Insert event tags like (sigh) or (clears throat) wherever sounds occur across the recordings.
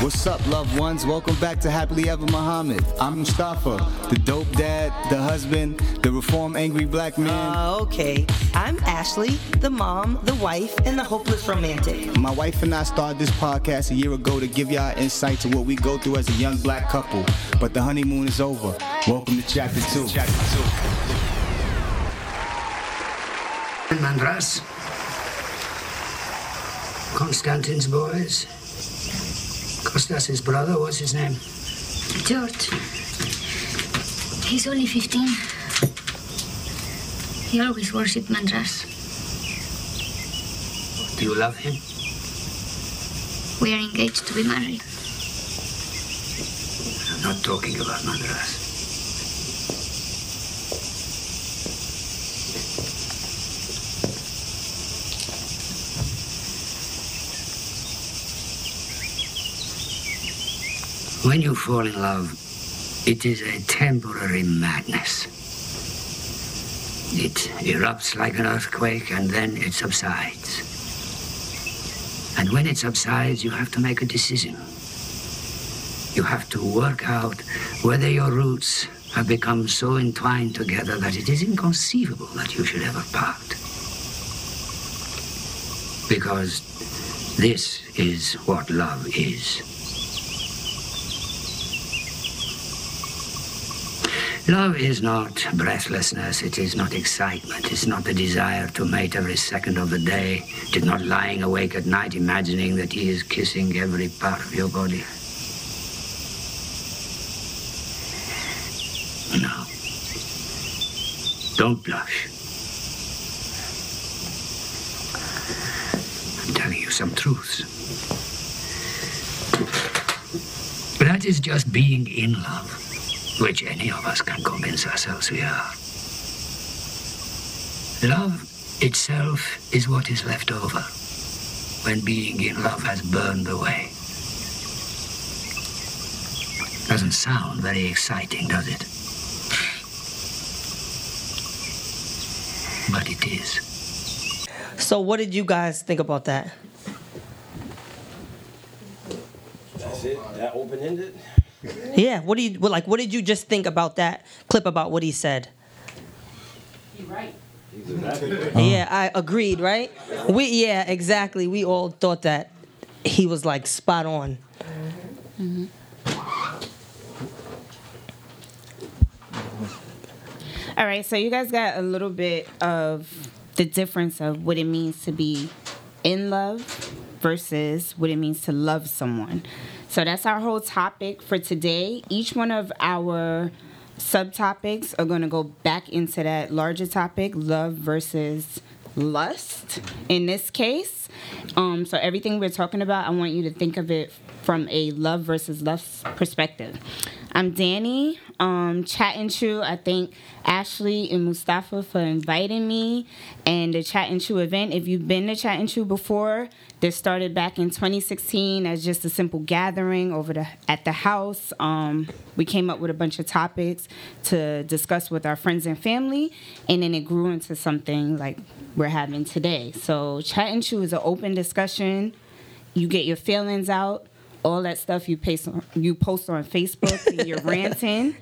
What's up, loved ones? Welcome back to Happily Ever Muhammad. I'm Mustafa, the dope dad, the husband, the reform angry black man. Uh, okay. I'm Ashley, the mom, the wife, and the hopeless romantic. My wife and I started this podcast a year ago to give y'all insight to what we go through as a young black couple. But the honeymoon is over. Welcome to chapter two. Chapter two. Mandras. Constantine's boys. Costas' brother, what's his name? George. He's only 15. He always worshipped Mandras. Do you love him? We are engaged to be married. I'm not talking about Mandras. When you fall in love, it is a temporary madness. It erupts like an earthquake and then it subsides. And when it subsides, you have to make a decision. You have to work out whether your roots have become so entwined together that it is inconceivable that you should ever part. Because this is what love is. Love is not breathlessness, it is not excitement, it's not the desire to mate every second of the day, it is not lying awake at night imagining that he is kissing every part of your body. No. Don't blush. I'm telling you some truths. That is just being in love which any of us can convince ourselves we are. Love itself is what is left over when being in love has burned away. Doesn't sound very exciting, does it? But it is. So, what did you guys think about that? That's it. That open ended. Yeah. What do you well, like? What did you just think about that clip about what he said? He right. Yeah, I agreed. Right? We yeah, exactly. We all thought that he was like spot on. Mhm. All right, so you guys got a little bit of the difference of what it means to be in love versus what it means to love someone. So that's our whole topic for today. Each one of our subtopics are going to go back into that larger topic love versus lust in this case. Um, so everything we're talking about, I want you to think of it from a love versus lust perspective. I'm Danny, um, Chat and Chew. I thank Ashley and Mustafa for inviting me and the Chat and Chew event. If you've been to Chat and Chew before, this started back in 2016 as just a simple gathering over the at the house. Um, we came up with a bunch of topics to discuss with our friends and family, and then it grew into something like we're having today. So Chat and Chew is an open discussion. You get your feelings out all that stuff you paste on, you post on Facebook and you're (laughs) ranting.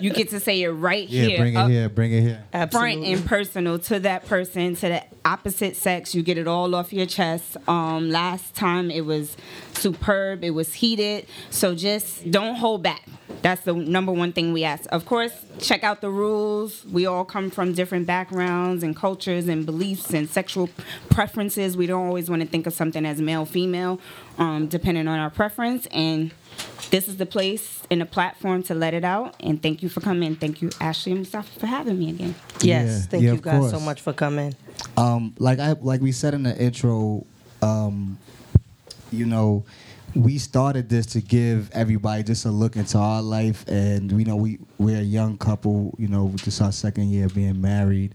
You get to say it right Yeah, here, bring it here, bring it here. front Absolutely. and personal to that person, to the opposite sex. You get it all off your chest. Um, last time it was superb. It was heated. So just don't hold back. That's the number one thing we ask. Of course, check out the rules. We all come from different backgrounds and cultures and beliefs and sexual preferences. We don't always want to think of something as male, female, um, depending on our preference. And this is the place and the platform to let it out. And thank you for coming. Thank you, Ashley and Mustafa, for having me again. Yes, Yeah, thank yeah, you of guys so much for coming. Um, like I like we said in the intro, um, you know, we started this to give everybody just a look into our life, and we know we we're a young couple. You know, just our second year being married.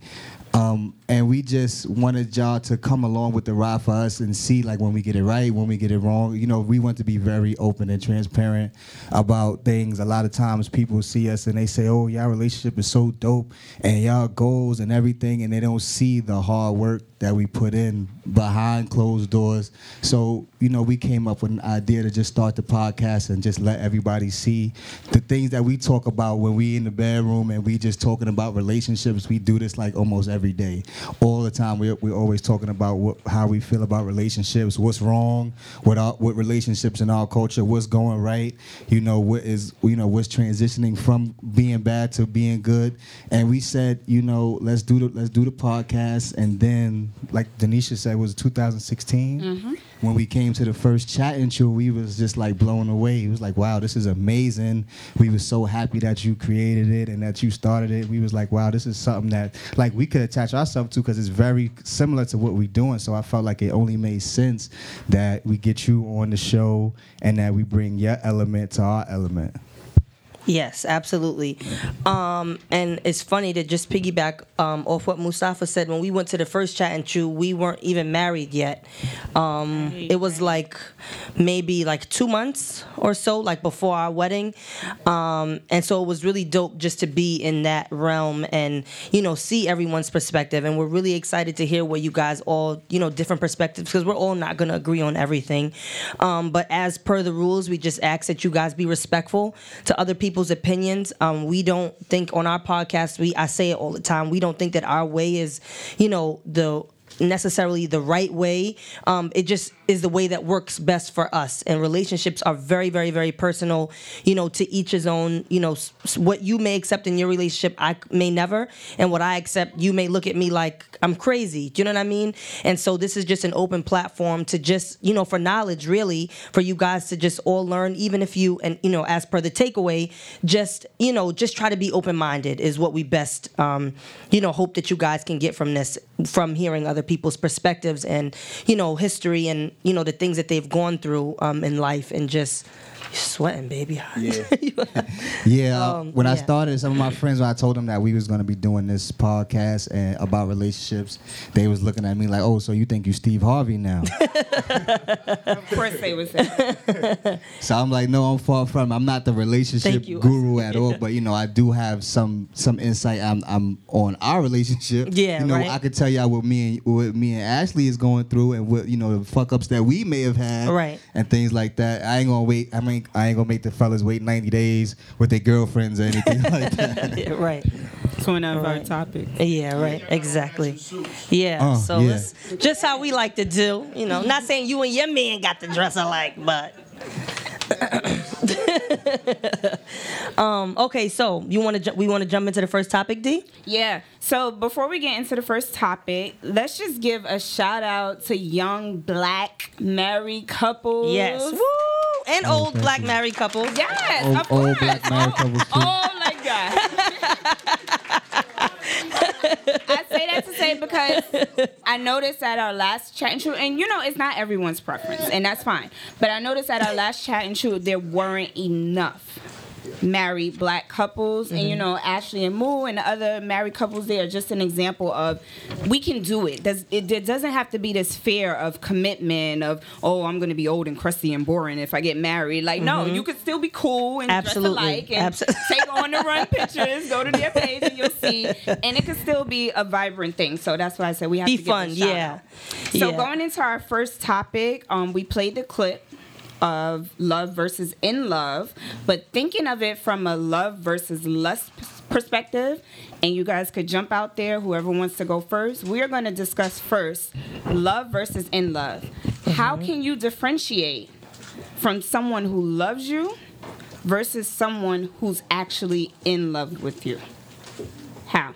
Um, and we just wanted y'all to come along with the ride for us and see like when we get it right, when we get it wrong. You know, we want to be very open and transparent about things. A lot of times people see us and they say, "Oh, y'all relationship is so dope," and y'all goals and everything, and they don't see the hard work that we put in behind closed doors. So you know, we came up with an idea to just start the podcast and just let everybody see the things that we talk about when we in the bedroom and we just talking about relationships. We do this like almost every day, all the time. We're, we're always talking about what, how we feel about relationships, what's wrong with our with relationships in our culture, what's going right, you know, what is you know what's transitioning from being bad to being good. And we said, you know, let's do the let's do the podcast, and then like Denisha said, it was 2016 mm-hmm. When we came to the first chat intro, we was just like blown away. It was like, wow, this is amazing. We was so happy that you created it and that you started it. We was like, wow, this is something that like we could attach ourselves to because it's very similar to what we're doing. So I felt like it only made sense that we get you on the show and that we bring your element to our element. Yes, absolutely. Um, and it's funny to just piggyback um, off what Mustafa said. When we went to the first chat and chew, we weren't even married yet. Um, it was like maybe like two months or so, like before our wedding. Um, and so it was really dope just to be in that realm and you know see everyone's perspective. And we're really excited to hear what you guys all you know different perspectives because we're all not going to agree on everything. Um, but as per the rules, we just ask that you guys be respectful to other people's opinions. Um, we don't think on our podcast. We I say it all the time. We don't think that our way is, you know, the necessarily the right way. Um, it just is the way that works best for us. And relationships are very, very, very personal. You know, to each his own. You know, what you may accept in your relationship, I may never, and what I accept, you may look at me like I'm crazy. Do you know what I mean? And so this is just an open platform to just, you know, for knowledge, really, for you guys to just all learn, even if you, and you know, as per the takeaway, just you know, just try to be open minded is what we best, um, you know, hope that you guys can get from this, from hearing other people's perspectives and you know history and you know the things that they've gone through um, in life and just you're sweating, baby. (laughs) Yeah. (laughs) Yeah, Um, when I started, some of my friends, when I told them that we was going to be doing this podcast and about relationships, they was looking at me like, "Oh, so you think you Steve Harvey now?" (laughs) Of course they was there. so I'm like, "No, I'm far from. I'm not the relationship guru at all, but you know, I do have some some insight. I'm I'm on our relationship. Yeah, you know, right. I could tell y'all what me and what me and Ashley is going through, and what you know the fuck ups that we may have had, Right. and things like that. I ain't gonna wait. I mean, I ain't gonna make the fellas wait 90 days with their girlfriends or anything (laughs) like that. Yeah, right. It's one of our Right. topics. Yeah, right. Exactly. Yeah. Uh, so yeah. it's just how we like to do. You know, not saying you and your man got to dress alike, but. (coughs) um, okay, so you want to ju- we want to jump into the first topic, D? Yeah. So before we get into the first topic, let's just give a shout out to young black married couples. Yes. Woo! And old black you. married couples. Yes. Old, of old course. black married couples too. (laughs) Oh my god. (laughs) I say that to say because I noticed at our last chat and chew, and you know it's not everyone's preference, and that's fine. But I noticed at our last chat and chew there weren't enough married black couples, and you know Ashley and Moo and other married couples. They are just an example of we can do it. Does it, doesn't have to be this fear of commitment of oh I'm going to be old and crusty and boring if I get married. Like no, you could still be cool and Absolutely. dress alike and Abso- (laughs) take on the run (laughs) pictures. Go to their page and you'll see, and it can still be a vibrant thing. So that's why I said we have Be to a fun, yeah. out. So Yeah. going into our first topic, um, we played the clip of love versus in love, but thinking of it from a love versus lust perspective, and you guys could jump out there, whoever wants to go first. We are going to discuss first love versus in love. How mm-hmm. can you differentiate from someone who loves you versus someone who's actually in love with you? How?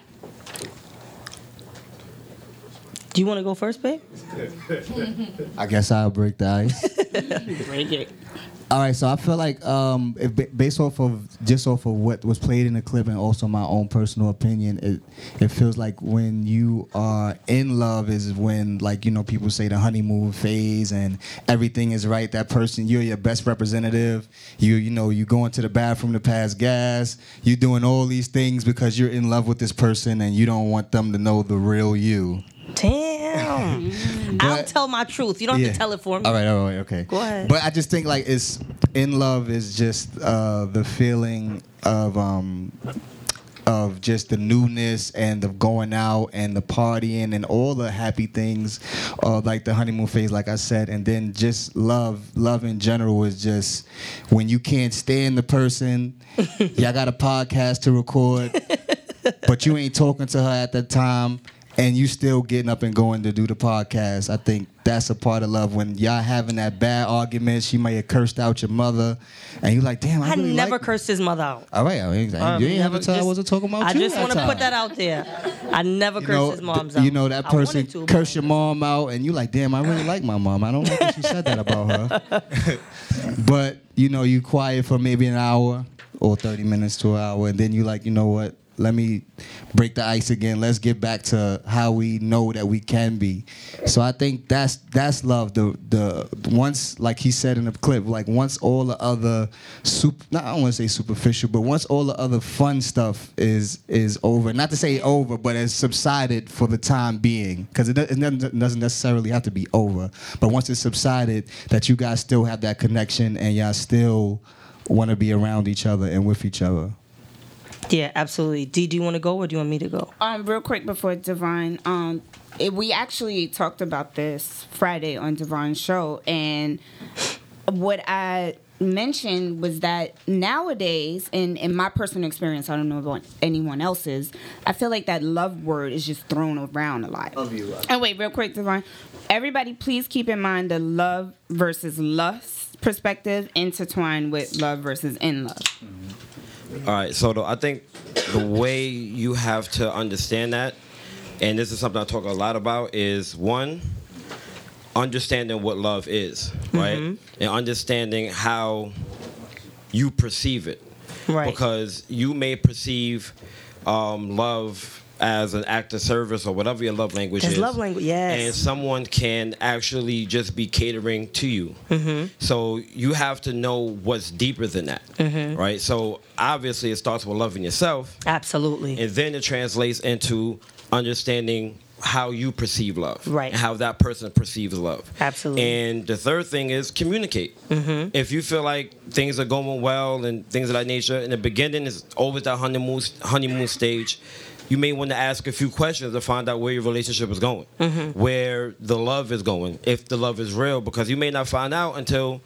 Do you want to go first, babe? I guess I'll break the ice. (laughs) Break it. All right, so I feel like um, if, based off of just off of what was played in the clip and also my own personal opinion, it it feels like when you are in love is when like you know people say the honeymoon phase and everything is right. That person, you're your best representative. You you know you going to the bathroom to pass gas. You're doing all these things because you're in love with this person and you don't want them to know the real you. Damn. I'll But- tell my truth. You don't have to tell it for me. All right, all right, okay. Go ahead. But I just think like it's in love is just uh, the feeling of um, of just the newness and the going out and the partying and all the happy things of like the honeymoon phase, like I said, and then just love. Love in general is just when you can't stand the person. (laughs) y'all got a podcast to record, but you ain't talking to her at the time. And you still getting up and going to do the podcast. I think that's a part of love. When y'all having that bad argument, she may have cursed out your mother, and you're like, damn, I, I really never like cursed his mother out. all right, I mean, Um, you ain't never have to tell I just- wasn't talking about I you. just want to put that out there. (laughs) I never You cursed know, his mom's th- out. you know that person to, but curse your mom out, and you're like, damn, I really like my mom. I don't like that you said that about her. (laughs) but you know, you quiet for maybe an hour or thirty minutes to an hour, and then you like, you know what? Let me break the ice again. Let's get back to how we know that we can be. So I think that's that's love. The the once like he said in the clip, like once all the other super not I don't want to say superficial, but once all the other fun stuff is is over. Not to say over, but has subsided for the time being, because it, it doesn't doesn't necessarily have to be over. But once it's subsided, that you guys still have that connection and y'all still want to be around each other and with each other. Yeah, absolutely. D, do you want to go or do you want me to go? Um, real quick before Divine, um, it, we actually talked about this Friday on Divine's show, and what I mentioned was that nowadays, in in my personal experience, I don't know about anyone else's, I feel like that love word is just thrown around a lot. Love you. Oh wait, real quick, Divine. Everybody, please keep in mind the love versus lust perspective intertwined with love versus in love. All right, so the, I think the way you have to understand that, and this is something I talk a lot about, is one, understanding what love is, right? And understanding how you perceive it. Right. Because you may perceive um, love as an act of service or whatever your love language is. love language, yes. And someone can actually just be catering to you. Mm-hmm. So you have to know what's deeper than that, Mm-hmm. right? So obviously it starts with loving yourself, Absolutely. and then it translates into understanding how you perceive love, Right. And how that person perceives love, Absolutely. And the third thing is communicate. Mm-hmm. If you feel like things are going well and things of that nature, in the beginning is always that honeymoon honeymoon stage. You may want to ask a few questions to find out where your relationship is going, Mm-hmm. where the love is going, if the love is real, because you may not find out until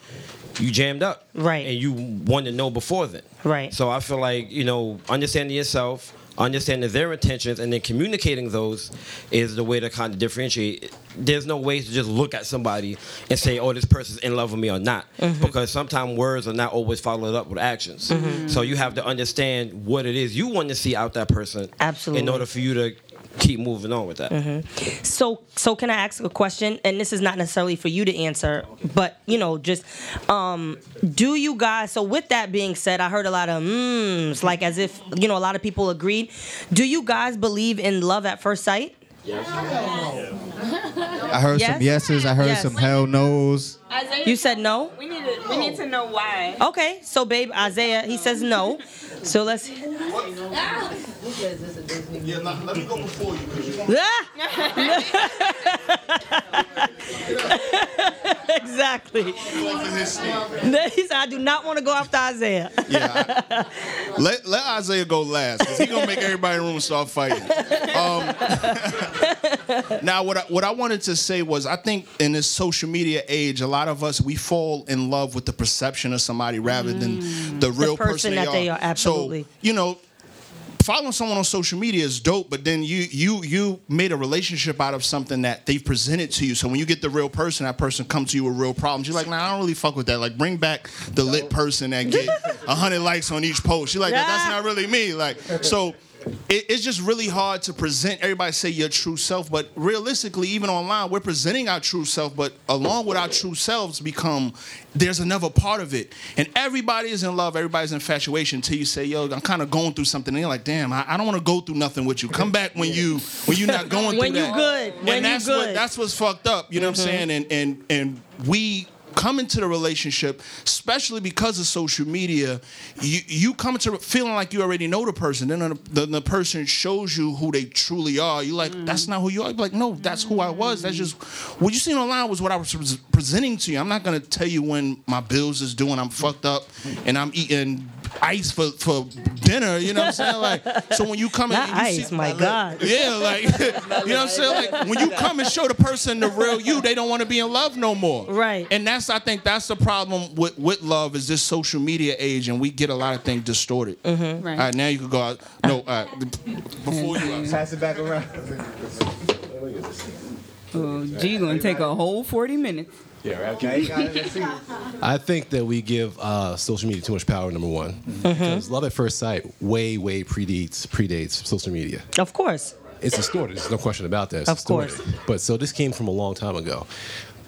you jammed up, Right. And you want to know before then, Right. So I feel like you know, understanding yourself, understanding their intentions, and then communicating those is the way to kind of differentiate. There's no way to just look at somebody and say, "Oh, this person's in love with me" or not, Mm-hmm. because sometimes words are not always followed up with actions. Mm-hmm. So you have to understand what it is you want to see out that person, Absolutely. in order for you to keep moving on with that. So, so can I ask a question? And this is not necessarily for you to answer, but you know, just um, do you guys? So, with that being said, I heard a lot of mms, like as if you know a lot of people agreed. Do you guys believe in love at first sight? I heard Yes? some yeses. I heard Yes. some hell no's. You said no. We need to we need to know why. Okay, so babe, Isaiah, he says no. So let's. (laughs) Yeah, let, let me go before you. exactly. He said, I do not want to go after Isaiah. Yeah. let let Isaiah go last because he's gonna make everybody in the room start fighting. Um, (laughs) now, what I, what I wanted to say was, I think in this social media age, a lot of us we fall in love with the perception of somebody rather than the real person person, that they are, absolutely. So you know. Following someone on social media is dope, but then you you you made a relationship out of something that they've presented to you. So when you get the real person, that person comes to you with real problems. You're like, nah, I don't really fuck with that. Like, bring back the lit person that get hundred likes on each post. You're like, that's not really me. Like, so it, it's just really hard to present. Everybody say your true self, but realistically, even online, we're presenting our true self. But along with our true selves, become there's another part of it, and everybody is in love. Everybody's in infatuation until you say, "Yo, I'm kind of going through something." And you're like, "Damn, I, I don't want to go through nothing with you. Come back when you when you're not (laughs) going through that. When through you that." good. And When you that's good. what that's what's fucked up. You know what I'm mm-hmm. saying? And and and we come into the relationship, especially because of social media, you you come into feeling like you already know the person. Then the, the, person shows you who they truly are. You're like that's not who you are. You're like no, that's who I was. That's just what you seen online was what I was presenting to you. I'm not gonna tell you when my bills is due and I'm fucked up and I'm eating ice for, for dinner. You know what I'm saying? Like, so when you come Not and you ice, see, my God. yeah, like, (laughs) you know what I'm saying? Like, when you come and show the person the real you, they don't want to be in love no more. Right. And that's, I think, that's the problem with, with love is this social media age, and we get a lot of things distorted. Mm-hmm. Right. All right, now you can go out. No, uh, before you. Pass it back around. Oh, G gonna take a whole 40 minutes. Yeah, okay, got it. Let's see. I think that we give uh, social media too much power. Number one, because love at first sight way, way predates predates social media. Of course. It's distorted. There's no question about that. It's Of distorted. course. But so this came from a long time ago.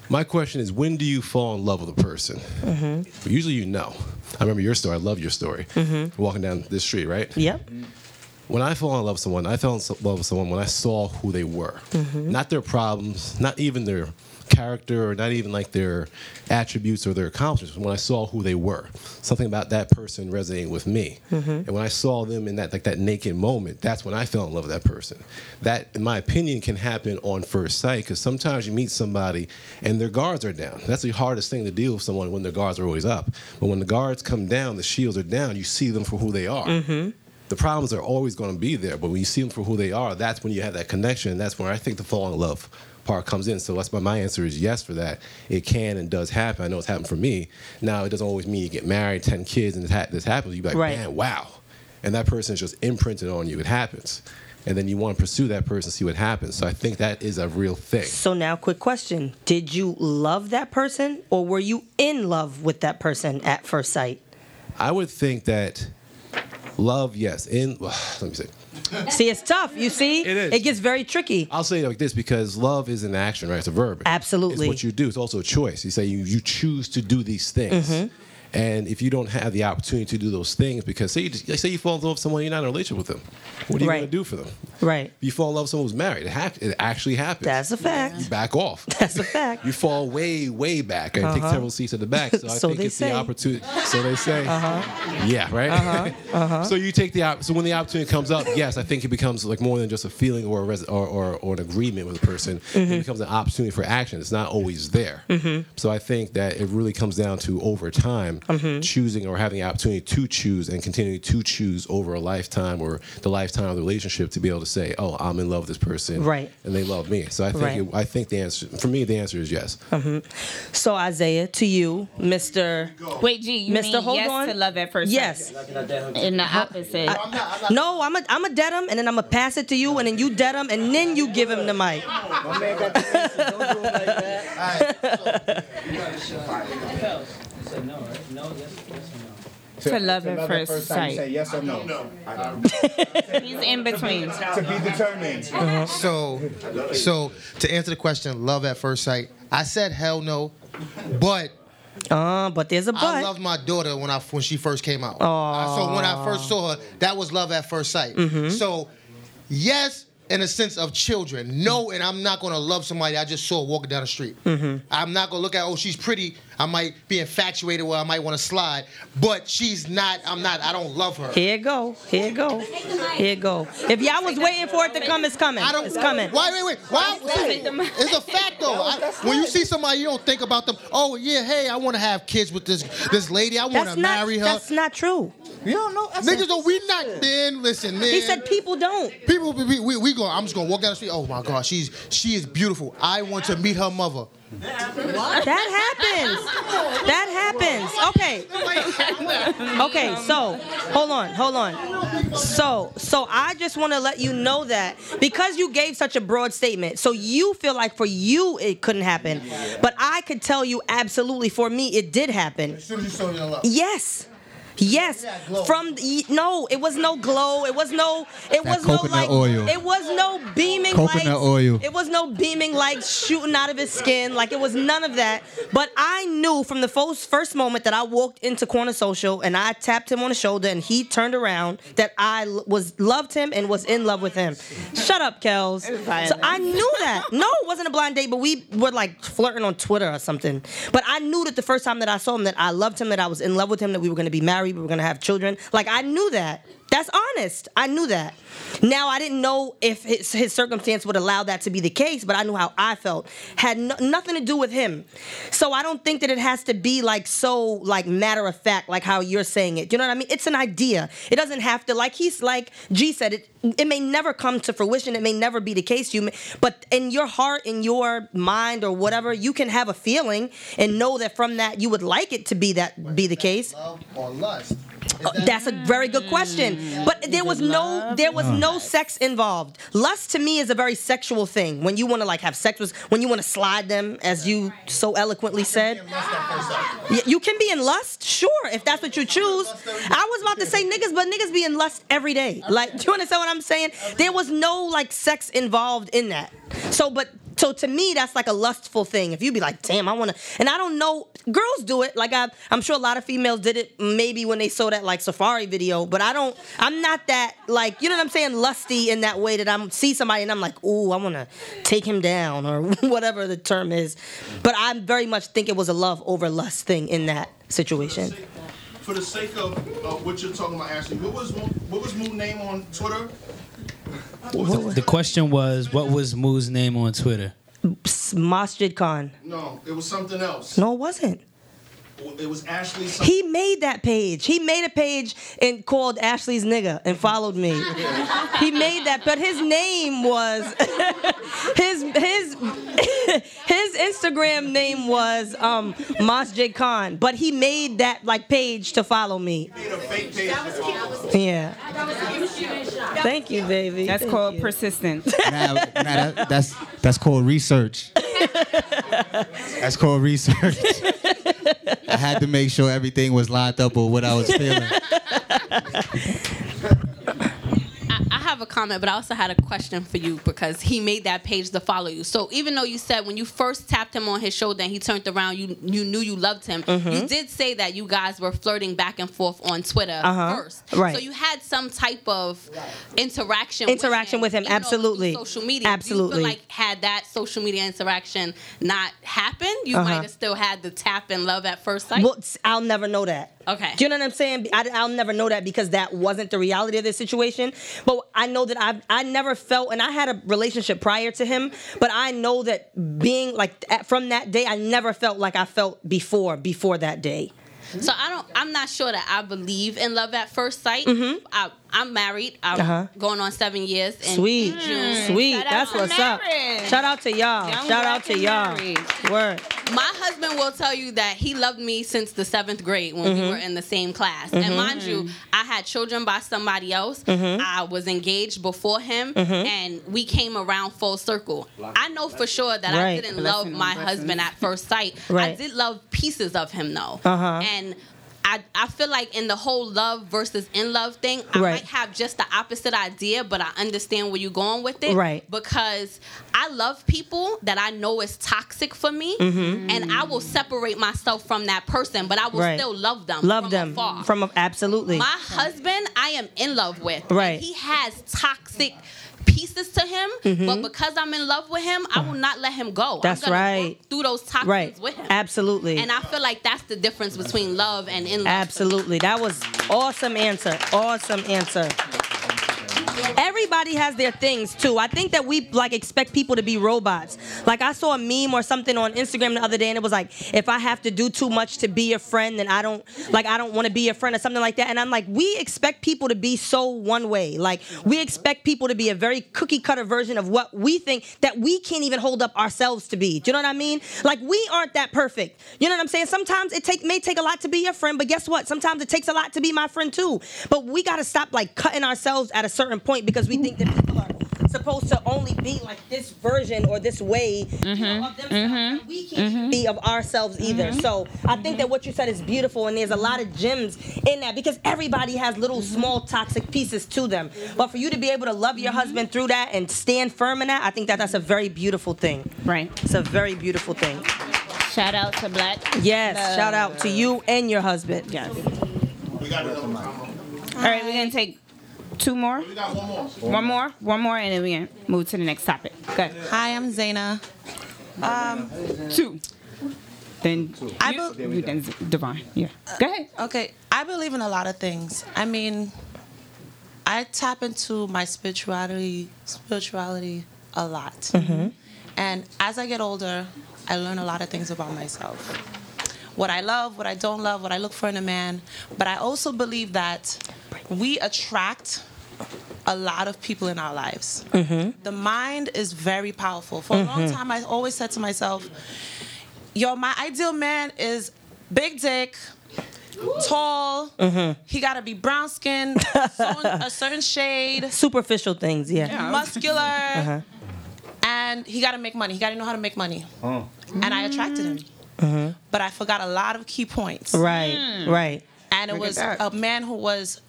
My question is, when do you fall in love with a person? Mm-hmm. Usually, you know. I remember your story. I love your story. Walking down this street, right? Yep. When I fall in love with someone, I fell in love with someone when I saw who they were. Mm-hmm. Not their problems, not even their character, or not even like their attributes or their accomplishments. When I saw who they were, something about that person resonated with me. Mm-hmm. And when I saw them in that like that naked moment, that's when I fell in love with that person. That, in my opinion, can happen on first sight because sometimes you meet somebody and their guards are down. That's the hardest thing to deal with someone when their guards are always up. But when the guards come down, the shields are down. You see them for who they are the problems are always going to be there. But when you see them for who they are, that's when you have that connection. And that's where I think the fall in love part comes in. So that's why my answer is yes for that. It can and does happen. I know it's happened for me. Now it doesn't always mean you get married, ten kids, and this, ha- this happens. You be like, Right. man, wow. And that person is just imprinted on you. It happens. And then you want to pursue that person, see what happens. So I think that is a real thing. So now, quick question: Did you love that person, or were you in love with that person at first sight? I would think that love, yes. In (sighs) let me see. See, it's tough. You see, It is. It gets very tricky. I'll say it like this because love is an action, right? It's a verb. Absolutely. It's what you do. It's also a choice. You say you, you choose to do these things. Mm-hmm. And if you don't have the opportunity to do those things, because say you, just- say you fall in love with someone, you're not in a relationship with them. What are you Right. going to do for them? Right. If you fall in love with someone who's married, it, hap- it actually happens. That's a fact. you back off. (laughs) That's a fact. You fall way, way back and take Uh-huh. several seats at the back. (laughs) So I So think it's say. the opportunity. So they say. Uh-huh. Yeah, right. Uh-huh. (laughs) Uh-huh. so you take the op- so when the opportunity comes up, yes, I think it becomes like more than just a feeling or a res- or, or, or an agreement with a person. Mm-hmm. It becomes an opportunity for action. It's not always there. So I think that it really comes down to over time Mm-hmm. choosing or having the opportunity to choose and continuing to choose over a lifetime or the lifetime of the relationship to be able to say, oh, I'm in love with this person, Right. and they love me. So I think Right. it, I think the answer for me the answer is yes. So Isaiah, to you, Mister. Wait, G, you Mister, mean hold yes on. to love at first Yes. sight? In the opposite. No, I'm a I'm a dead him, and then I'm gonna pass it to you, and then you dead him, and then you give him the mic. My man got the answer. (laughs) Don't do him like that. (laughs) To love at first You sight. say yes or no. (laughs) He's in between. To be determined. (laughs) So, so to answer the question, love at first sight, I said hell no, but Uh, but there's a but. I loved my daughter when I when she first came out. Uh, So when I first saw her, that was love at first sight. Mm-hmm. So, yes, in a sense of children. No, and I'm not gonna love somebody I just saw walking down the street. Mm-hmm. I'm not gonna look at oh she's pretty. I might be infatuated where I might want to slide, but she's not. I'm not. I don't love her. Here you go. Here you go. Here you go. If y'all was waiting for it to come, it's coming. I don't. It's coming. Why? Wait, wait. Why? It's a fact though. I, when you see somebody, you don't think about them. Oh yeah, hey, I want to have kids with this this lady. I want to marry her. That's not true. You don't know. That's Niggas, don't we not man. Listen, man. He said people don't. people. We, we, we go. I'm just gonna walk down the street. Oh my God, she's she is beautiful. I want to meet her mother. That happens. That happens. Okay. Okay, so hold on, hold on. So, so I just want to let you know that because you gave such a broad statement, so you feel like for you it couldn't happen, but I could tell you absolutely for me it did happen. As soon as you saw me in love. Yes. Yes. From the, no, it was no glow. It was no. It That was no coconut like. oil. It was no beaming Coconut lights. oil. It was no beaming lights shooting out of his skin. Like it was none of that. But I knew from the first first moment that I walked into Corner Social and I tapped him on the shoulder and he turned around that I was loved him and was in love with him. Shut up, Kels. So I knew that. (laughs) No, it wasn't a blind date, but we were like flirting on Twitter or something. But I knew that the first time that I saw him that I loved him, that I was in love with him, that we were going to be married, we were to have children. Like I knew that. That's honest. I knew that. Now I didn't know if his, his circumstance would allow that to be the case, but I knew how I felt. Had no, nothing to do with him. So I don't think that it has to be like so like matter of fact, like how you're saying it. You know what I mean? It's an idea. It doesn't have to like he's like G said it. It may never come to fruition. It may never be the case. You, may, but in your heart, in your mind, or whatever, you can have a feeling and know that from that you would like it to be that be the case. Love or lust? Uh, That's a very good question. But there was no there was no sex involved. Lust to me is a very sexual thing. When you want to like have sex with when you want to slide them as you so eloquently said. Y- You can be in lust, sure, if that's what you choose. I was about to say niggas, but niggas be in lust every day. Like, (laughs) do you understand what I'm saying? There was no like sex involved in that. So, but so to me, that's like a lustful thing. If you be like, damn, I wanna, and I don't know, girls do it. Like I, I'm sure a lot of females did it maybe when they saw that like Safari video, but I don't. I'm not that like, you know what I'm saying, lusty in that way that I'm see somebody and I'm like, ooh, I wanna take him down or (laughs) whatever the term is. But I very much think it was a love over lust thing in that situation. For the sake of what you're talking about, Ashley, what was what was Moon name on Twitter? The question was, what was Moo's name on Twitter? Masjid Khan. No, it was something else. No, it wasn't. It was Ashley. Something. He made that page. He made a page and called Ashley's nigga and followed me. he made that, but his name was (laughs) his his (laughs) his Instagram name was um Masjid Khan, but he made that like page to follow me. Yeah. Thank you, baby. That's Thank called you. persistence. (laughs) Now, now that, that's that's called research. That's called research. I had to make sure everything was lined up with what I was feeling. (laughs) I, I have a comment, but I also had a question for you because he made that page to follow you. So even though you said when you first tapped him on his shoulder and he turned around, you you knew you loved him. Mhm. You did say that you guys were flirting back and forth on Twitter Uh-huh. first. Right. So you had some type of interaction. Interaction with him, it was absolutely. Social media. Do you Absolutely. feel like had that social media interaction not happened, you Uh-huh. might have still had the tap and love at first sight. Well, I'll never know that. Okay. Do you know what I'm saying? I, will never know that because that wasn't the reality of the situation. But I know that I I never felt, and I had a relationship prior to him. But I know that being like at- from that day, I never felt like I felt before before that day. So I don't. I'm not sure that I believe in love at first sight. I, I'm married. I'm Mm-hmm. Uh-huh. going on seven years. In Sweet, June. sweet. Shout That's to what's up. Shout out to y'all. Young, Shout out to y'all. married. Word. My husband will tell you that he loved me since the seventh grade when we Mhm. were in the same class. Mhm. And mind you, I had children by somebody else. Mhm. I was engaged before him, Mhm. and we came around full circle. I know for sure that I didn't love my husband at first sight. I did love pieces of him though. Uh-huh. And I, I feel like in the whole love versus in love thing, I Right. might have just the opposite idea, but I understand where you're going with it. Right. Because I love people that I know is toxic for me, Mhm. and I will separate myself from that person, but I will Right. still love them. Love from them afar. from a, absolutely. My husband, I am in love with. Right. He has toxic pieces to him, Mhm. but because I'm in love with him, I will not let him go. That's I'm right. Through those toxins Right. with him. Absolutely. And I feel like that's the difference between love and in love. Absolutely. That was awesome answer. Awesome answer. Everybody has their things too. I think that we like expect people to be robots. Like I saw a meme or something on Instagram the other day and it was like if I have to do too much to be your friend then I don't like I don't want to be your friend or something like that and I'm like we expect people to be so one way. Like we expect people to be a very cookie cutter version of what we think that we can't even hold up ourselves to be. Do you know what I mean? Like we aren't that perfect. You know what I'm saying? Sometimes it take may take a lot to be your friend, but guess what? Sometimes it takes a lot to be my friend too. But we got to stop like cutting ourselves at a certain point because we think that people are supposed to only be like this version or this way you know, of mm-hmm. themselves. and We mm-hmm. can't mm-hmm. be of ourselves either. So I think that what you said is beautiful, and there's a lot of gems in that because everybody has little small toxic pieces to them. But for you to be able to love your husband through that and stand firm in that, I think that that's a very beautiful thing. Right. It's a very beautiful thing. Shout out to Black. Yes, Love. shout out to you and your husband. Yes. We got. All right, we're gonna take two more. We got one more. One more, one more, and then we can move to the next topic. Good. Hi, I'm Zaina. Um, Two. Then I you, bel- you then Devon. Yeah. Go ahead. Okay, I believe in a lot of things. I mean, I tap into my spirituality spirituality a lot. Mhm. And as I get older, I learn a lot of things about myself. What I love, what I don't love, what I look for in a man. But I also believe that we attract a lot of people in our lives. Mhm. The mind is very powerful. For a long Mhm. time, I always said to myself, yo, my ideal man is big dick, tall, Mhm. he gotta be brown skin, (laughs) a certain shade, Superficial things, yeah. muscular, Uh-huh. and he gotta make money. He gotta know how to make money. And I attracted him. Mhm. But I forgot a lot of key points. Right, right. And it Look was that. a man who was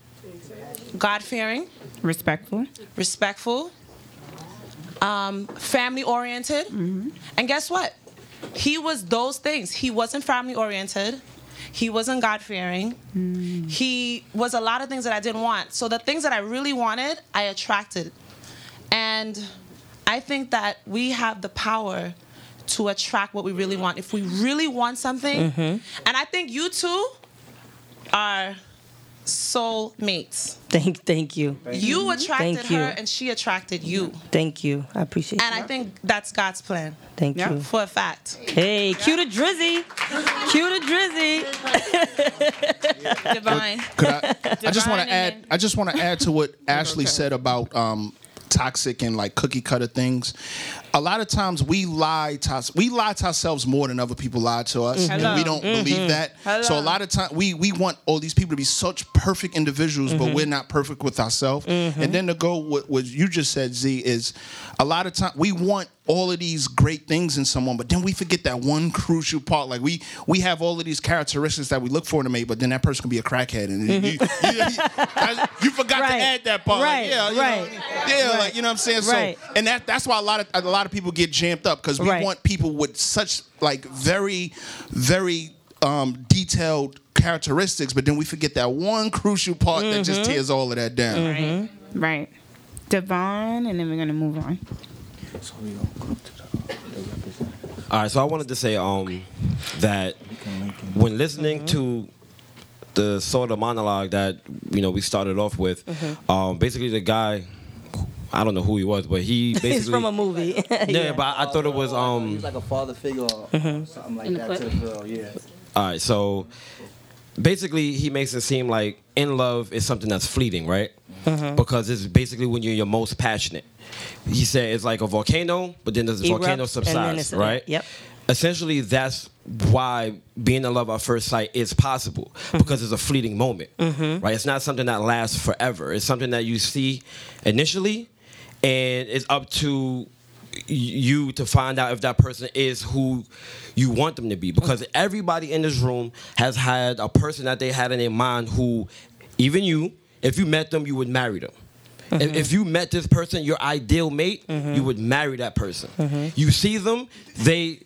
God fearing, respectful, respectful, um, family oriented. And guess what? He was those things. He wasn't family oriented. He wasn't God fearing. He was a lot of things that I didn't want. So the things that I really wanted, I attracted. And I think that we have the power to attract what we really want. If we really want something, Mhm. and I think you two are soul mates. Thank, thank you. You attracted Thank you. her and she attracted you. Thank you. I appreciate that. And I think that's God's plan. Thank you. For a fact. Hey, cue to Drizzy. Cue to Drizzy. (laughs) Divine. Could I, I just want to add. I just want to add to what Ashley said about um, toxic and like cookie cutter things. A lot of times we lie to us, we lie to ourselves more than other people lie to us, and we don't Mhm. believe that. So a lot of time we we want all these people to be such perfect individuals, but Mhm. we're not perfect with ourselves. And then to go what, what you just said, Z, is a lot of time we want all of these great things in someone, but then we forget that one crucial part. Like we we have all of these characteristics that we look for in a mate, but then that person can be a crackhead, and you, you, you- you forgot Right. to add that part. Like, Right, yeah, you know, right. yeah, Right. like you know what I'm saying. Right. So, and that that's why a lot of a lot of people get jammed up because we Right. want people with such like very, very um, detailed characteristics, but then we forget that one crucial part that just Mhm. tears all of that down. Right. Right. Devon, and then we're gonna move on. All right, so I wanted to say um that when listening to the sort of monologue that you know we started off with, Mhm. um, basically the guy, I don't know who he was, but he basically (laughs) He's from a movie. (laughs) yeah, but I thought it was um He's like a father figure or Mhm. something like that to the girl. Yeah. All right, so basically he makes it seem like in love is something that's fleeting, right? Mhm. Because it's basically when you're your most passionate. He said it's like a volcano, but then the Erupts, volcano subsides, right? yep. Essentially, that's why being in love at first sight is possible Mm-hmm. because it's a fleeting moment, Mhm. right? It's not something that lasts forever. It's something that you see initially, and it's up to you to find out if that person is who you want them to be. Because everybody in this room has had a person that they had in their mind who even you if you met them you would marry them. If, mm-hmm. if you met this person your ideal mate mm-hmm. you would marry that person. Mm-hmm. You see them they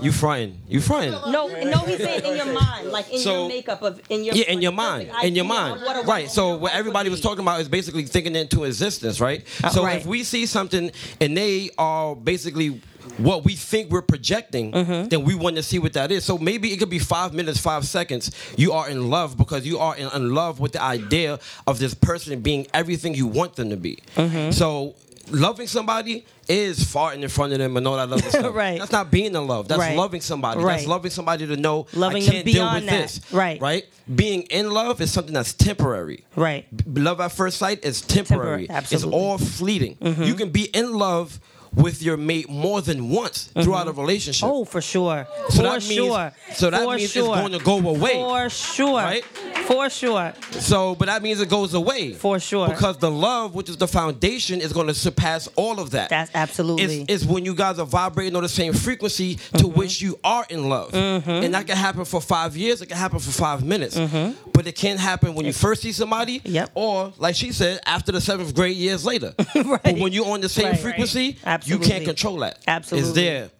you fronting you fronting No, no, he's saying in your mind, like in So- your makeup of in your yeah, in your mind, in your mind, right? So what everybody was talking about is basically thinking into existence, right? Uh, So right. if we see something and they are basically what we think we're projecting, Mm-hmm. then we want to see what that is. So maybe it could be five minutes, five seconds. You are in love because you are in, in love with the idea of this person being everything you want them to be. Mm-hmm. So loving somebody is farting in front of them and all that other (laughs) stuff. Right. That's not being in love. That's Right. loving somebody. Right. That's loving somebody to know Loving I can't deal with that. this. Right. Right. Being in love is something that's temporary. Right. B- love at first sight is temporary. Temporary, absolutely. It's all fleeting. Mhm. You can be in love with your mate more than once throughout a mm-hmm. relationship. Oh, for sure. So for that means- sure. so that For means it's sure. going to go away. For sure. Right? For sure. So, but that means it goes away. For sure. Because the love, which is the foundation, is going to surpass all of that. That's absolutely. It's, it's when you guys are vibrating on the same frequency to mm-hmm. which you are in love. Mm-hmm. And that can happen for five years, it can happen for five minutes. Mm-hmm. But it can't happen when you first see somebody, or, like she said, after the seventh grade years later. (laughs) But when you're on the same Right. frequency, you Absolutely. can't control that. Absolutely. It's there.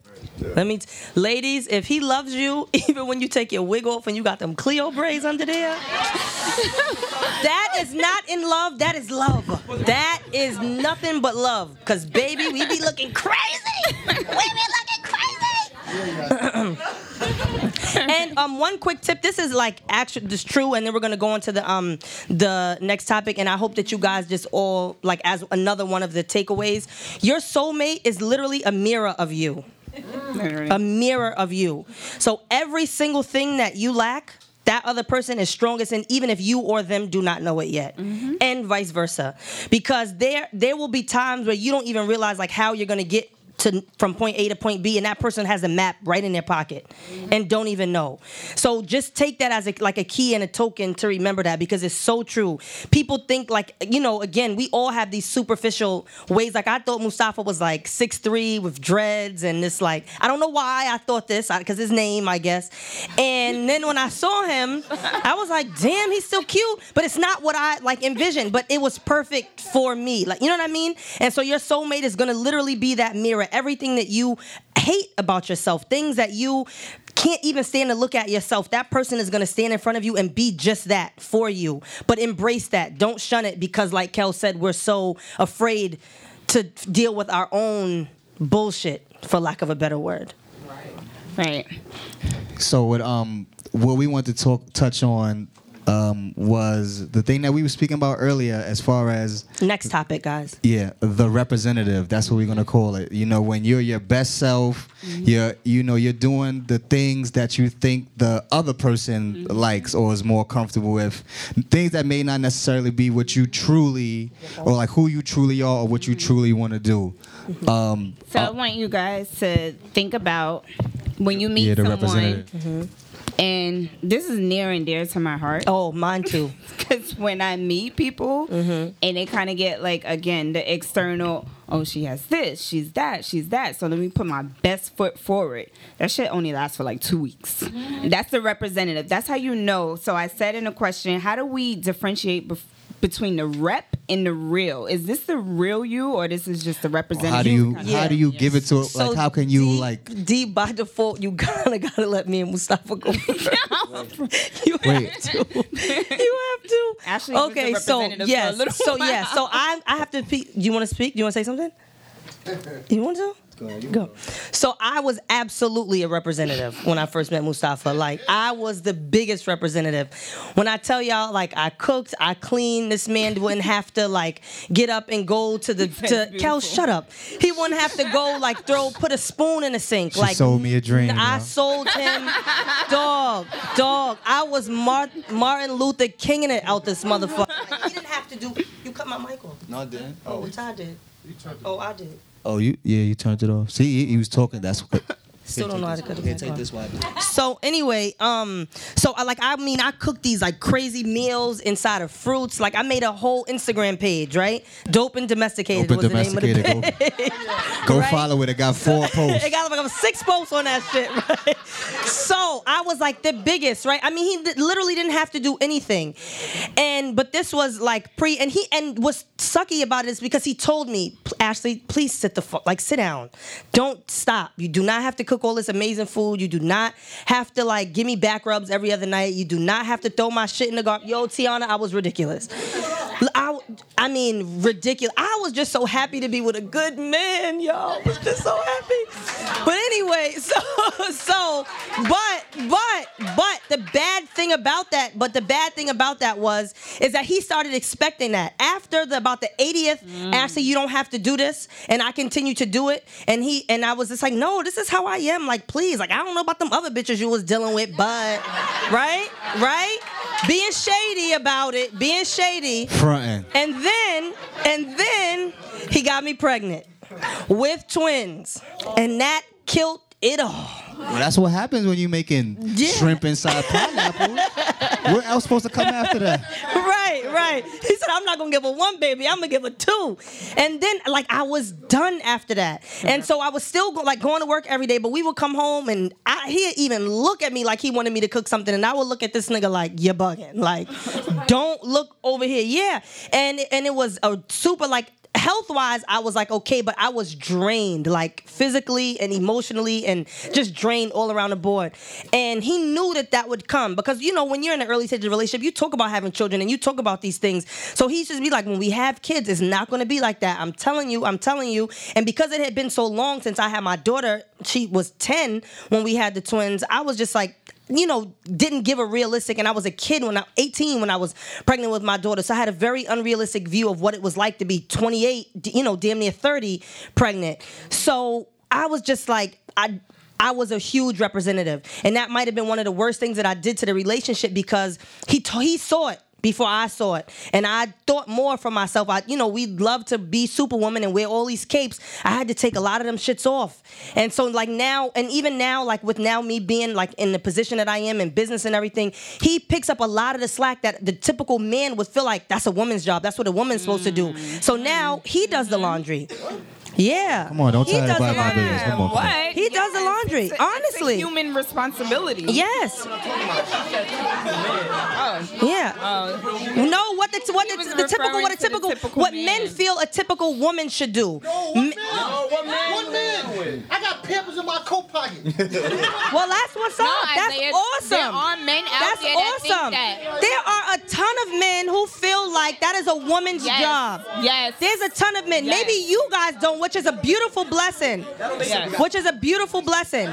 Let me, t- ladies, if he loves you, (laughs) even when you take your wig off and you got them Cleo braids under there, (laughs) that is not in love. That is love. That is nothing but love. Cause baby, we be looking crazy. (laughs) We be looking crazy. (laughs) and um, one quick tip. This is like actually this true, and then we're gonna go on to the um the next topic. And I hope that you guys just all like as another one of the takeaways. Your soulmate is literally a mirror of you. A mirror of you. So every single thing that you lack. That other person is strongest in even if you or them do not know it yet. And vice versa. Because there there will be times where you don't even realize like how you're gonna get to from point A to point B, and that person has a map right in their pocket and don't even know. So just take that as a, like a key and a token to remember that because it's so true. People think like you know, again, we all have these superficial ways. Like I thought Mustafa was like six three with dreads and this like I don't know why I thought this because his name I guess. And then when I saw him, I was like, damn, he's still cute, but it's not what I like envisioned. But it was perfect for me. Like you know what I mean? And so your soulmate is gonna literally be that mirror. Everything that you hate about yourself, things that you can't even stand to look at yourself, that person is gonna stand in front of you and be just that for you. But embrace that. Don't shun it because, like Kel said, we're so afraid to deal with our own bullshit, for lack of a better word. Right. Right. So what um what we want to talk touch on um was the thing that we were speaking about earlier as far as Next topic, guys. yeah the representative. That's what we're gonna call it. You know when you're your best self mm-hmm. you're you know you're doing the things that you think the other person mm-hmm. likes or is more comfortable with. Things that may not necessarily be what you truly or like who you truly are or what you mm-hmm. truly want to do um So I uh, want you guys to think about when you meet Yeah, the someone. And this is near and dear to my heart. Oh, mine too. (laughs) Because when I meet people Mm-hmm. and they kind of get like again the external, oh she has this, she's that, she's that. So let me put my best foot forward. That shit only lasts for like two weeks. Mm-hmm. That's the representative. That's how you know. So I said in a question, how do we differentiate bef- between the rep and the real? Is this the real you or this is just the representative? how do you Kinda- how do you give it to it? So like how can you like D by default, you (laughs) gotta gotta let me and Mustafa go. (laughs) you (laughs) Wait. have to. You have to. Ashley was the okay, so representative for a yes, little so yeah, so I I have to. Pe- do you want to speak? Do you want to say something? You want to? Go. So I was absolutely a representative when I first met Mustafa. Like I was the biggest representative. When I tell y'all, like I cooked, I cleaned. This man wouldn't have to like get up and go to the to Kel. Shut up. He wouldn't have to go like throw put a spoon in the sink. She like sold me a dream, I yo. sold him, dog, dog. I was Mar- Martin Luther Kinging it out this motherfucker. Like, he didn't have to do. You cut my mic off. No, I didn't. Oh, oh. which I did. Oh, I did. Oh, you yeah, you turned it off. See, he, he was talking. That's what. Still don't know how to cut it Here, take this one. So anyway, um, so I like I mean I cooked these like crazy meals inside of fruits. Like I made a whole Instagram page, right? Dope and domesticated Dope and was the name of the Domesticated, page. Go Right? follow it. It got four posts. (laughs) it got like six posts on that shit, (laughs) right? So I was like the biggest, right? I mean, he literally didn't have to do anything, and but this was like pre, and he and what's sucky about it is because he told me, Ashley, please sit the fuck, like sit down, don't stop. You do not have to cook all this amazing food. You do not have to like give me back rubs every other night. You do not have to throw my shit in the garbage. Yo, Tiana, I was ridiculous. I, I mean, ridiculous. I was just so happy to be with a good man, yo. I was just so happy. But anyway, (laughs) so so, but but but the bad thing about that, but the bad thing about that was is that he started expecting that after the about the 80th. Mm. Actually, you don't have to do this, and I continue to do it. And he and I was just like, no, this is how I am. Like, please, like I don't know about them other bitches you was dealing with, but right, right, being shady about it, being shady. Fronting. And then, and then he got me pregnant with twins, and that killed it all. Well, that's what happens when you're making Yeah. shrimp inside pineapple. what else supposed to come after that? (laughs) right, right. He said, I'm not gonna give her one baby, I'm gonna give her two. And then, like, I was done after that. And so I was still go, like going to work every day, but we would come home and I, he'd even look at me like he wanted me to cook something, and I would look at this nigga like, you're bugging. Like, don't look over here. Yeah. And and it was a super like health wise, I was like, okay, but I was drained, like physically and emotionally, and just drained all around the board. And he knew that that would come because, you know, when you're in the early stage of relationship, you talk about having children and you talk about these things. So he's just be like, when we have kids, it's not going to be like that. I'm telling you, I'm telling you. And because it had been so long since I had my daughter, she was 10 when we had the twins, I was just like, you know, didn't give a realistic, and I was a kid when I 18 when I was pregnant with my daughter, so I had a very unrealistic view of what it was like to be 28, you know, damn near 30 pregnant. So I was just like, I. I was a huge representative, and that might have been one of the worst things that I did to the relationship because he t- he saw it before I saw it, and I thought more for myself. I, you know, we love to be Superwoman and wear all these capes. I had to take a lot of them shits off, and so like now, and even now, like with now me being like in the position that I am in business and everything, he picks up a lot of the slack that the typical man would feel like that's a woman's job. That's what a woman's supposed to do. Mm-hmm. So now he does the mm-hmm. laundry. Yeah. Come on, don't He tell does everybody the my business. Come on, come on. What? He does the laundry. honestly. human responsibility. Yes. Oh. Yeah. Oh. No, what the what He was the, the typical what a referring to the typical, typical what man. men feel a typical woman should do. One man. One man. I got pampers in my coat pocket. (laughs) Well, that's what's No, up. That's Isaiah, awesome. there are men out That's there that think awesome. that. There are a ton of men who feel like that is a woman's Yes. job. Yes. There's a ton of men. Yes. Maybe you guys don't, which is a beautiful blessing. Yes. Which is a beautiful blessing.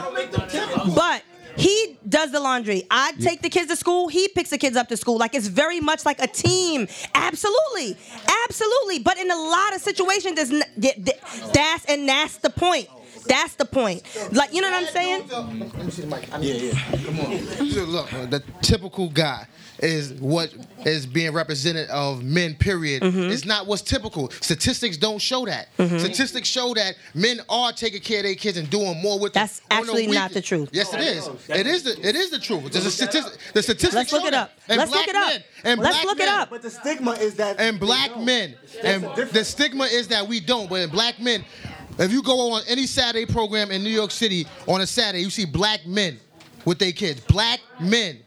But he does the laundry. I take the kids to school. He picks the kids up to school. Like it's very much like a team. Absolutely, absolutely. But in a lot of situations, there's n- th- th- that's and that's the point. That's the point. Like you know what I'm saying? Let me see the mic. Yeah, yeah. Come on. So look, the typical guy is what is being represented of men. Period. Mm-hmm. It's not what's typical. Statistics don't show that. Mhm. Statistics show that men are taking care of their kids and doing more with. That's them on the actually not the truth. Yes, it is. It is. The, it is the truth. There's a statistic. The statistics. Let's look it up. And Let's look it up. men- and Let's black look it men- up. But the stigma is that and black men, and the stigma is that we don't. But in black men, if you go on any Saturday program in New York City on a Saturday, you see black men with their kids. Black men.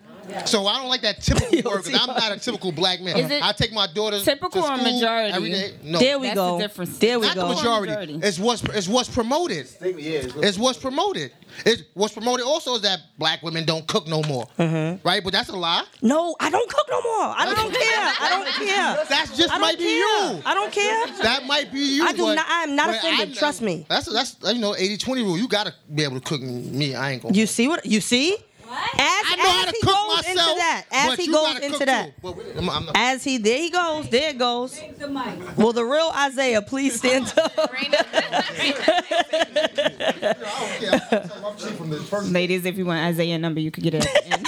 So I don't like that typical (laughs) word because I'm not a typical black man. Is it I take my daughters typical to or school majority? every day. No, There we That's go. the difference. There we not go. the majority. It's what's it's what's promoted. It's what's promoted. It's what's promoted also is that black women don't cook no more. Mm-hmm. Right? But that's a lie. No, I don't cook no more. I don't (laughs) care. I don't care. That's just I don't might be you. I don't care. That might be you. I do but- not- I am not but offended, trust me. That's that's you know 80-20 rule. You gotta be able to cook me. I ain't gonna. You see what you see? As, I know as how to he cook goes myself, into that, as he goes into that, too. But we- I'm- I'm not- as he there he goes, there it goes. Well, the real Isaiah, please stand up. (laughs) (laughs) Ladies, if you want Isaiah number, you could get it. at the end.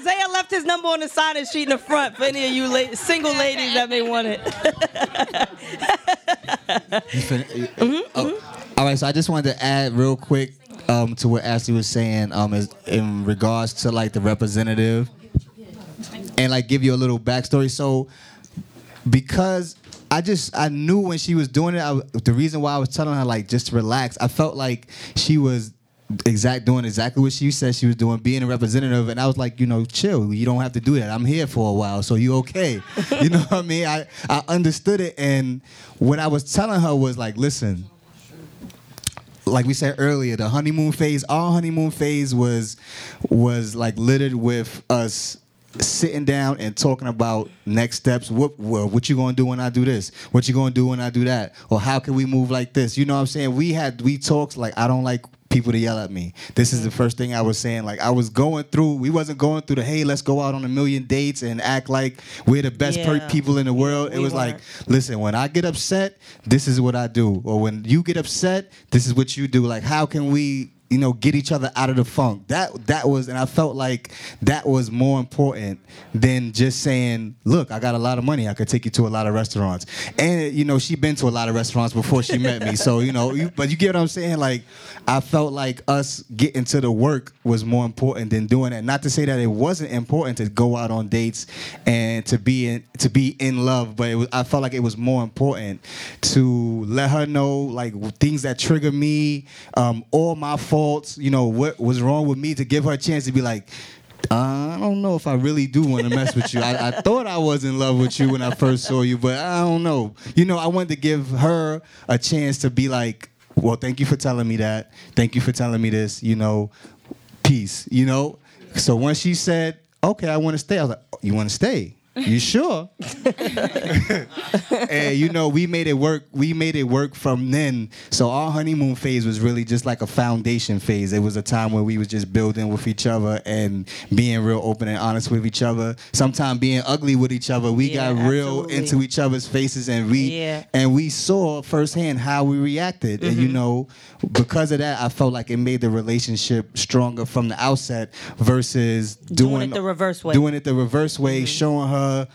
Isaiah left his number on the sign-in sheet in the front for any of you la- single ladies that may want it. Mm-hmm, oh, mm-hmm. All right, so I just wanted to add real quick um, to what Ashley was saying um, in regards to like the representative and like give you a little backstory. So because I just I knew when she was doing it, I, the reason why I was telling her like just relax, I felt like she was exact doing exactly what she said she was doing, being a representative, and I was like, you know, chill. You don't have to do that. I'm here for a while, so you okay. (laughs) you know what I mean? I I understood it, and what I was telling her was like, listen. Like we said earlier, the honeymoon phase, our honeymoon phase was was like littered with us sitting down and talking about next steps. What well, what you gonna do when I do this? What you gonna do when I do that? Or how can we move like this? You know what I'm saying? We had we talks like I don't like people to yell at me. This is the mm-hmm. first thing I was saying. Like I was going through. We wasn't going through the hey, let's go out on a million dates and act like we're the best Yeah. people in the world. it we was like, weren't. listen, when I get upset, this is what I do. Or when you get upset, this is what you do. Like how can we you know, get each other out of the funk. That that was, and I felt like that was more important than just saying, "Look, I got a lot of money. I could take you to a lot of restaurants." And you know, she been to a lot of restaurants before she met me, so you know. You, but you get what I'm saying? Like, I felt like us getting to the work was more important than doing that. Not to say that it wasn't important to go out on dates and to be in to be in love, but was, I felt like it was more important to let her know like things that trigger me, um, all my faults. You know what was wrong with me to give her a chance to be like. Uh, I don't know if I really do want to mess with you. I, I thought I was in love with you when I first saw you, but I don't know. You know, I wanted to give her a chance to be like, well, thank you for telling me that. Thank you for telling me this. You know, peace. You know. So when she said, okay, I want to stay, I was like, "Oh, you want to stay? You sure? (laughs) and you know, we made it work. We made it work from then. So our honeymoon phase was really just like a foundation phase. It was a time where we was just building with each other and being real open and honest with each other. Sometimes being ugly with each other. We Yeah, got real absolutely. into each other's faces and we Yeah. and we saw firsthand how we reacted. And you Mhm. know, because of that, I felt like it made the relationship stronger from the outset versus Doing doing, it the reverse way. Doing it the reverse way, showing her Uh,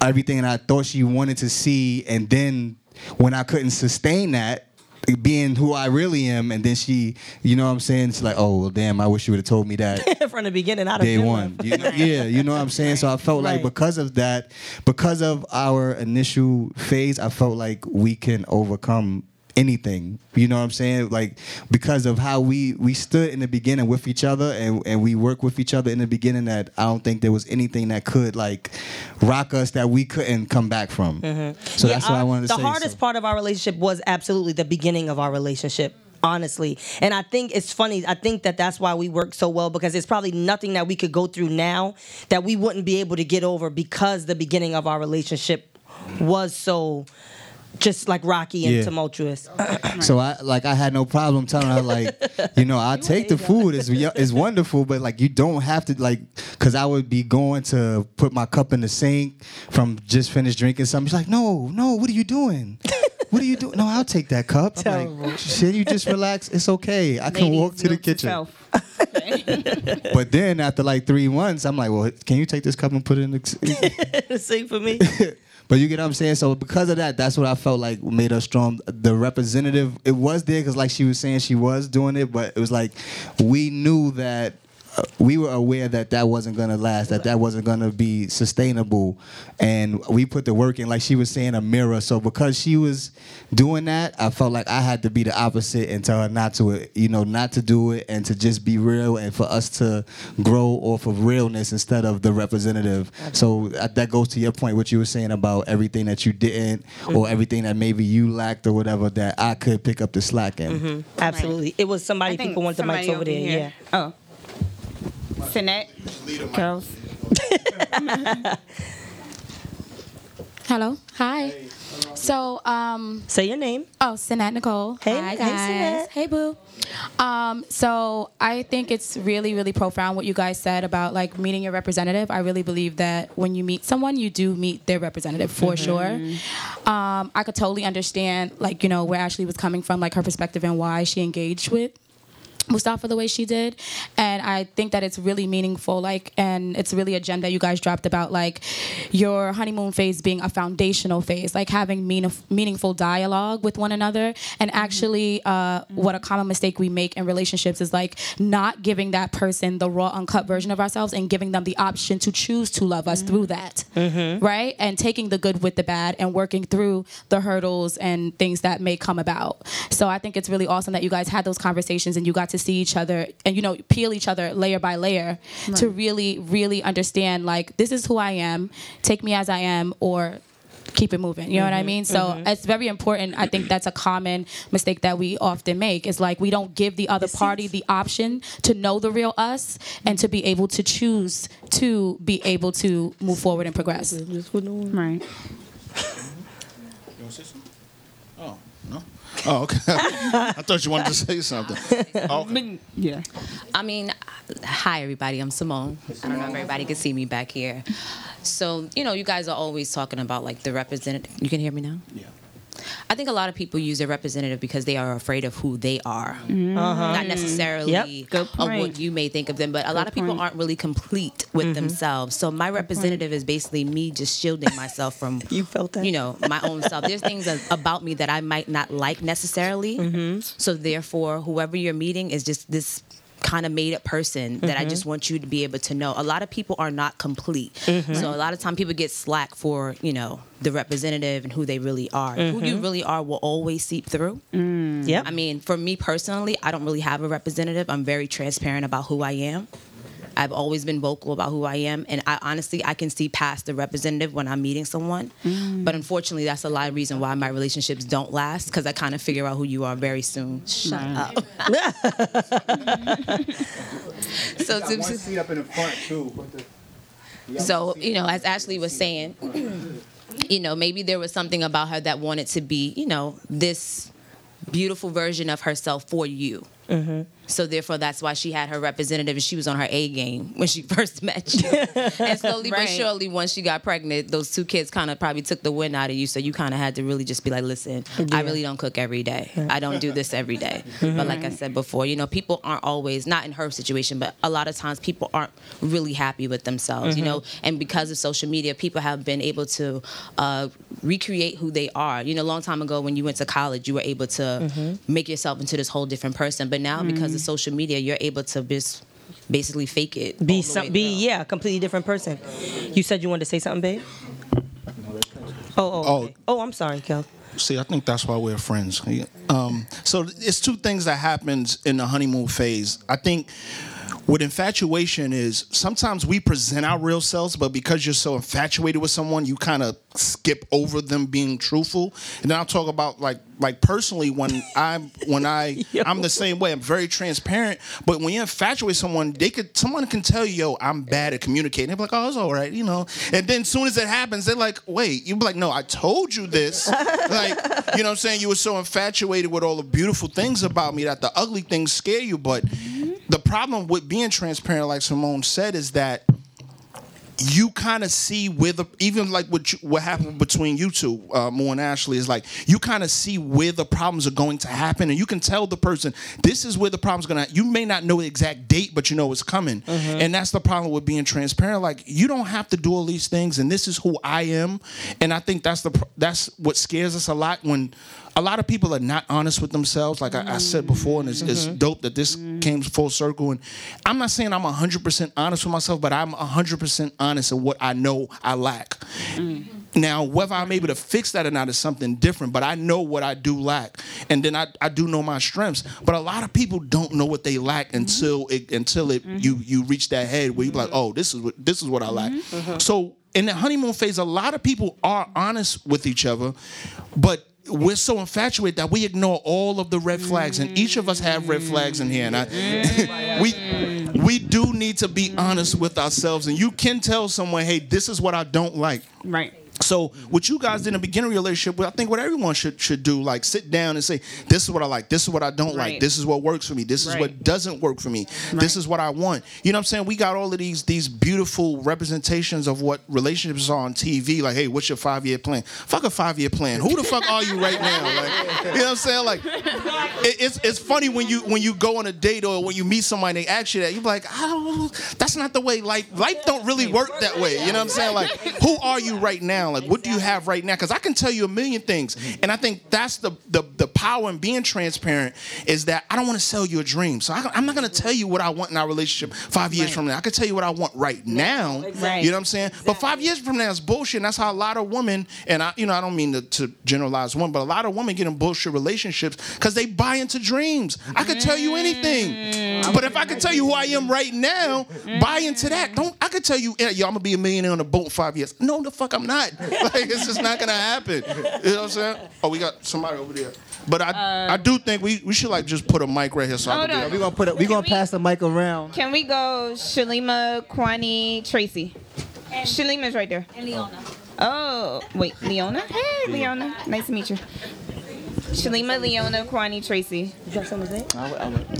everything that I thought she wanted to see, and then when I couldn't sustain that. Being who I really am, and then she, you know what I'm saying? It's like, oh, well, damn, I wish you would have told me that (laughs) From the beginning, I'd have day one. You know, yeah, you know what I'm saying. So I felt like because of that, because of our initial phase, I felt like we can overcome anything. You know what I'm saying? Like because of how we we stood in the beginning with each other and and we worked with each other in the beginning. That I don't think there was anything that could like rock us that we couldn't come back from. Mm-hmm. So Yeah, that's what I wanted to the say. hardest part of our relationship was absolutely the beginning of our relationship honestly and i think it's funny i think that that's why we work so well because there's probably nothing that we could go through now that we wouldn't be able to get over because the beginning of our relationship was so just like rocky and Yeah. tumultuous (clears throat) So I like I had no problem telling her like, you know, I take the food It's is wonderful, but like you don't have to like, cause I would be going to put my cup in the sink from just finished drinking something. She's like, no, no, what are you doing? What are you doing? No, I'll take that cup. I'm like, shit, you just relax. It's okay. I can walk to the kitchen. (laughs) But then after like three months, I'm like, well, can you take this cup and put it in the (laughs) sing for me (laughs) But you get what I'm saying. So because of that, that's what I felt like made us strong. The representative, it was there because like she was saying, she was doing it, but it was like we knew that. We were aware that that wasn't gonna last, that that wasn't gonna be sustainable, and we put the work in. Like she was saying, a mirror. So because she was doing that, I felt like I had to be the opposite and tell her not to, you know, not to do it, and to just be real, and for us to grow off of realness instead of the representative. So uh, that goes to your point, what you were saying about everything that you didn't, or Mhm. everything that maybe you lacked or whatever that I could pick up the slack in. Mhm. absolutely it was somebody people want the mics somebody over there here. Oh. Sinette. Girls. (laughs) Hello. Hi. So, um, say your name. Oh, Sinette Nicole. Hey, Hi, hey, guys. Sinette. Hey, boo. Um, so I think it's really, really profound what you guys said about like meeting your representative. I really believe that when you meet someone, you do meet their representative for Mhm. sure. Um, I could totally understand like, you know, where Ashley was coming from, like her perspective and why she engaged with Mustafa the way she did. And I think that it's really meaningful, like, and it's really a gem that you guys dropped about, like, your honeymoon phase being a foundational phase, like having mean- meaningful dialogue with one another. And mm-hmm. actually, uh, mm-hmm. what a common mistake we make in relationships is like not giving that person the raw, uncut version of ourselves and giving them the option to choose to love us through that mm-hmm. right? And taking the good with the bad and working through the hurdles and things that may come about. So I think it's really awesome that you guys had those conversations and you got to see each other and you know peel each other layer by layer to really really understand like this is who I am, take me as I am or keep it moving. You know what I Mhm, mean? So mhm. it's very important. I think that's a common mistake that we often make. Is like we don't give the other party the option to know the real us and to be able to choose to be able to move forward and progress. Right. Oh, no. Oh, okay. (laughs) I thought you wanted to say something. (laughs) Okay. Yeah. I mean, hi everybody. I'm Simone. I don't know if everybody can see me back here. So you know, you guys are always talking about like the representative. You can hear me now. Yeah. I think a lot of people use their representative because they are afraid of who they are, Mm-hmm. Uh-huh. not necessarily Yep. Good of what you may think of them. But a lot of people point. aren't really complete with Mhm. themselves. So my representative is basically me just shielding myself from (laughs) you felt that you know my own self. There's things about me that I might not like necessarily. Mm-hmm. So therefore, whoever you're meeting is just this kind of made up person that I Mhm. just want you to be able to know. A lot of people are not complete. Mhm. So a lot of time people get slack for, you know, the representative and who they really are. Who you Mhm. really are will always seep through. Mm. Yeah. I mean, for me personally, I don't really have a representative. I'm very transparent about who I am. I've always been vocal about who I am, and I honestly I can see past the representative when I'm meeting someone. Mm. But unfortunately, that's a lot of reason why my relationships don't last because I kind of figure out who you are very soon. Shut Right. up. (laughs) so to, seat up in the front too. So, you know, as Ashley was saying, (clears throat) you know, maybe there was something about her that wanted to be, you know, this beautiful version of herself for you. Mm-hmm. So therefore, that's why she had her representative, and she was on her A game when she (laughs) first met you. and slowly but surely, once she got pregnant, those two kids kind of probably took the wind out of you. So you kind of had to really just be like, "Listen, I really don't cook every day. I don't do this every day." Mhm. But like I said before, you know, people aren't always not in her situation, but a lot of times people aren't really happy with themselves. You Mhm. know, and because of social media, people have been able to uh, recreate who they are. You know, a long time ago when you went to college, you were able to Mhm. make yourself into this whole different person. But now, because of. Social media, you're able to just basically fake it. Be some, be yeah, a completely different person. You said you wanted to say something, babe. Oh, oh, Oh. okay. oh, I'm sorry, Kel. See, I think that's why we're friends. Um, so it's two things that happens in the honeymoon phase. I think with infatuation is sometimes we present our real selves, but because you're so infatuated with someone, you kind of skip over them being truthful. And then I'll talk about like like personally when I'm when I (laughs) I'm the same way. I'm very transparent. But when you infatuate someone, they could someone can tell you, yo, I'm bad at communicating. They're like, oh, it's all right, you know. And then as soon as it happens, they're like, wait, you be like, no, I told you this. (laughs) like, you know what I'm saying? You were so infatuated with all the beautiful things about me that the ugly things scare you. But mm-hmm. the problem with being transparent, like Simone said, is that you kind of see where the even like what you, what happened between you two, uh, Mo and Ashley, is like you kind of see where the problems are going to happen, and you can tell the person this is where the problem's gonna. You may not know the exact date, but you know it's coming, and that's the problem with being transparent. Like you don't have to do all these things, and this is who I am, and I think that's the that's what scares us a lot when. A lot of people are not honest with themselves, like I, I said before, and it's, it's Mhm. dope that this came full circle. And I'm not saying I'm 100% honest with myself, but I'm 100% honest in what I know I lack. Mm-hmm. Now, whether I'm able to fix that or not is something different, but I know what I do lack. And then I, I do know my strengths. But a lot of people don't know what they lack mm-hmm. until it until it mm-hmm. you you reach that head where you be like, oh, this is what this is what I lack. Uh-huh. So in the honeymoon phase, a lot of people are honest with each other, but we're so infatuated that we ignore all of the red flags, and each of us have red flags in here. And I, (laughs) we we do need to be honest with ourselves, and you can tell someone, "Hey, this is what I don't like." Right. So what you guys did in the beginning of your relationship, I think what everyone should should do, like sit down and say, "This is what I like. This is what I don't like. This is what works for me. This is Right. what doesn't work for me. This is what I want." You know what I'm saying? We got all of these these beautiful representations of what relationships are on TV. Like, hey, what's your five year plan? Fuck a five year plan. Who the fuck are you right now? Like, you know what I'm saying? Like, it, it's it's funny when you when you go on a date or when you meet somebody and they ask you that you're like, I don't, that's not the way. Like, life don't really work that way. You know what I'm saying? Like, who are you right now? Like, what do you have right now? Because I can tell you a million things, mm-hmm. and I think that's the the the power in being transparent is that I don't want to sell you a dream. So I, I'm not going to tell you what I want in our relationship five years from now. I can tell you what I want right now. Exactly. You know what I'm saying? But five years from now is bullshit. And that's how a lot of women, and I, you know, I don't mean to, to generalize one, but a lot of women get in bullshit relationships because they buy into dreams. I could tell you anything, mm. but if I could tell you who I am right now, buy into that. Mm. Don't I could tell you, yeah, yo, I'm gonna be a millionaire on a boat in five years. No, the fuck I'm not. (laughs) Like it's just not gonna happen. You know what I'm saying? Oh, we got somebody over there. But I, I do think we, we should like just put a mic right here so I Hold can be on. We gonna put it. We gonna pass the mic around. Can we go Shalima, Kwani, Tracy? Shalima's right there. And Leona. Oh, wait, Leona? Hey, Leona. Nice to meet you. Shalima, Leona, Kwani, Tracy. You got something to say?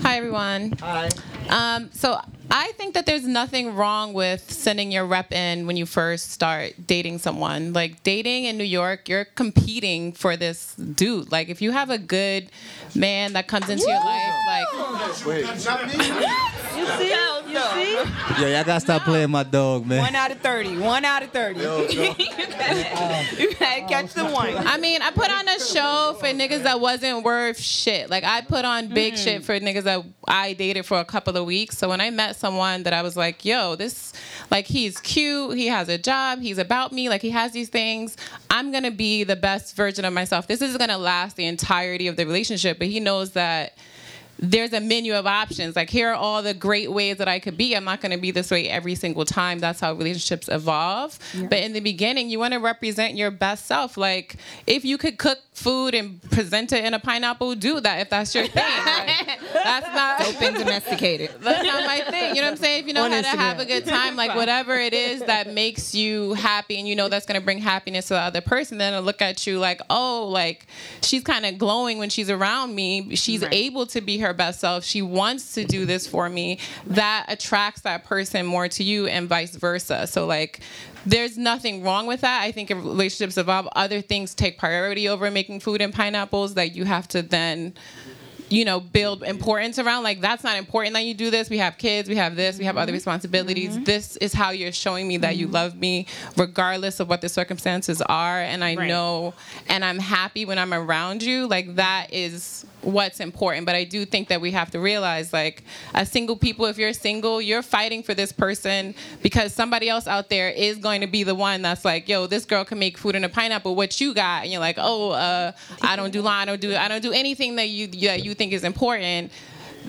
Hi, everyone. Hi. Um, so I think that there's nothing wrong with sending your rep in when you first start dating someone. Like dating in New York, you're competing for this dude. Like if you have a good man that comes into your life, like Wait. (laughs) You see? You see? Yo, y'all gotta stop playing my dog, man. One out of 30. One out of 30. (laughs) you gotta you gotta catch the one. I mean, I put on a show for niggas that wasn't worth shit. Like I put on big mm. shit for niggas that I dated for a couple of weeks. So when I met someone that I was like, yo, this like he's cute, he has a job, he's about me, like he has these things. I'm gonna be the best version of myself. This is gonna last the entirety of the relationship, but he knows that there's a menu of options. Like here are all the great ways that I could be. I'm not going to be this way every single time. That's how relationships evolve. Yeah. But in the beginning, you want to represent your best self. Like if you could cook food and present it in a pineapple, do that if that's your thing. Like, (laughs) that's not Dope and domesticated. (laughs) That's not my thing. You know what I'm saying? If you know On how to have a good time, like whatever it is that makes you happy and you know that's gonna bring happiness to the other person, then they'll look at you like, oh, like she's kind of glowing when she's around me. She's able to be her best self. She wants to do this for me. That attracts that person more to you and vice versa. So like there's nothing wrong with that. I think if relationships evolve, other things take priority over making food and pineapples that you have to then you know, build importance around. Like, that's not important that you do this. We have kids, we have this, we have other mm-hmm. responsibilities. Mm-hmm. This is how you're showing me that you mm-hmm. love me, regardless of what the circumstances are. And I Right. know, and I'm happy when I'm around you. Like, that is what's important. But I do think that we have to realize, like, as single people, if you're single, you're fighting for this person because somebody else out there is going to be the one that's like, yo, this girl can make food in a pineapple. What you got? And you're like, oh, uh, I don't do lawn, I don't do, I don't do anything that you that you think is important.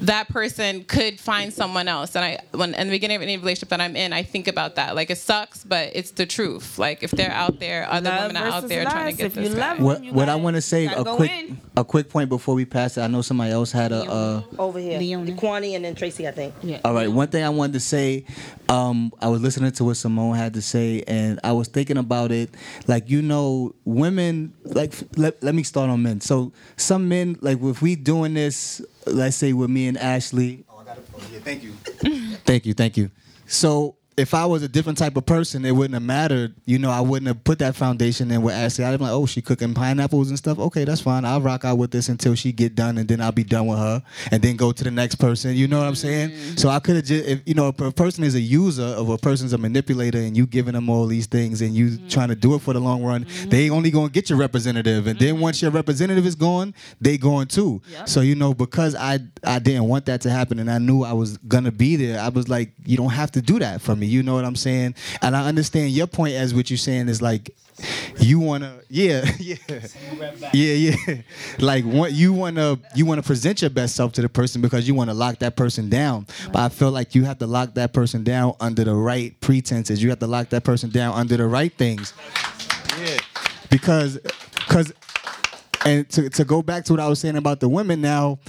That person could find someone else, and I, when in the beginning of any relationship that I'm in, I think about that. Like it sucks, but it's the truth. Like if they're out there, other Love women are out versus there trying to get If this you guy. love What what I want to say a quick in. a quick point before we pass it. I know somebody else had a. Uh, Over here. Kwani and then Tracy, I think. Yeah. All right. One thing I wanted to say, um, I was listening to what Simone had to say, and I was thinking about it. Like you know, women. Like let, let me start on men. So some men, like if we doing this, let's say with me and Ashley. Oh, I got it. Oh, yeah, thank you. (laughs) thank you. Thank you. So. If I was a different type of person, it wouldn't have mattered. You know, I wouldn't have put that foundation in with Ashley. I'd be like, oh, she cooking pineapples and stuff. Okay, that's fine. I'll rock out with this until she get done, and then I'll be done with her, and then go to the next person. You know what I'm saying? Mm-hmm. So I could have just, if you know, if a person is a user, of a person's a manipulator, and you giving them all these things, and you mm-hmm. trying to do it for the long run, mm-hmm. they only gonna get your representative, and then once your representative is gone, they going too. So you know, because I I didn't want that to happen, and I knew I was gonna be there. I was like, you don't have to do that for me. You know what I'm saying? And I understand your point as what you're saying is like, you wanna, yeah, (laughs) yeah, yeah, yeah. Like what you wanna you wanna present your best self to the person because you wanna lock that person down. But I feel like you have to lock that person down under the right pretenses. You have to lock that person down under the right things. Yeah. Because because and to, to go back to what I was saying about the women now,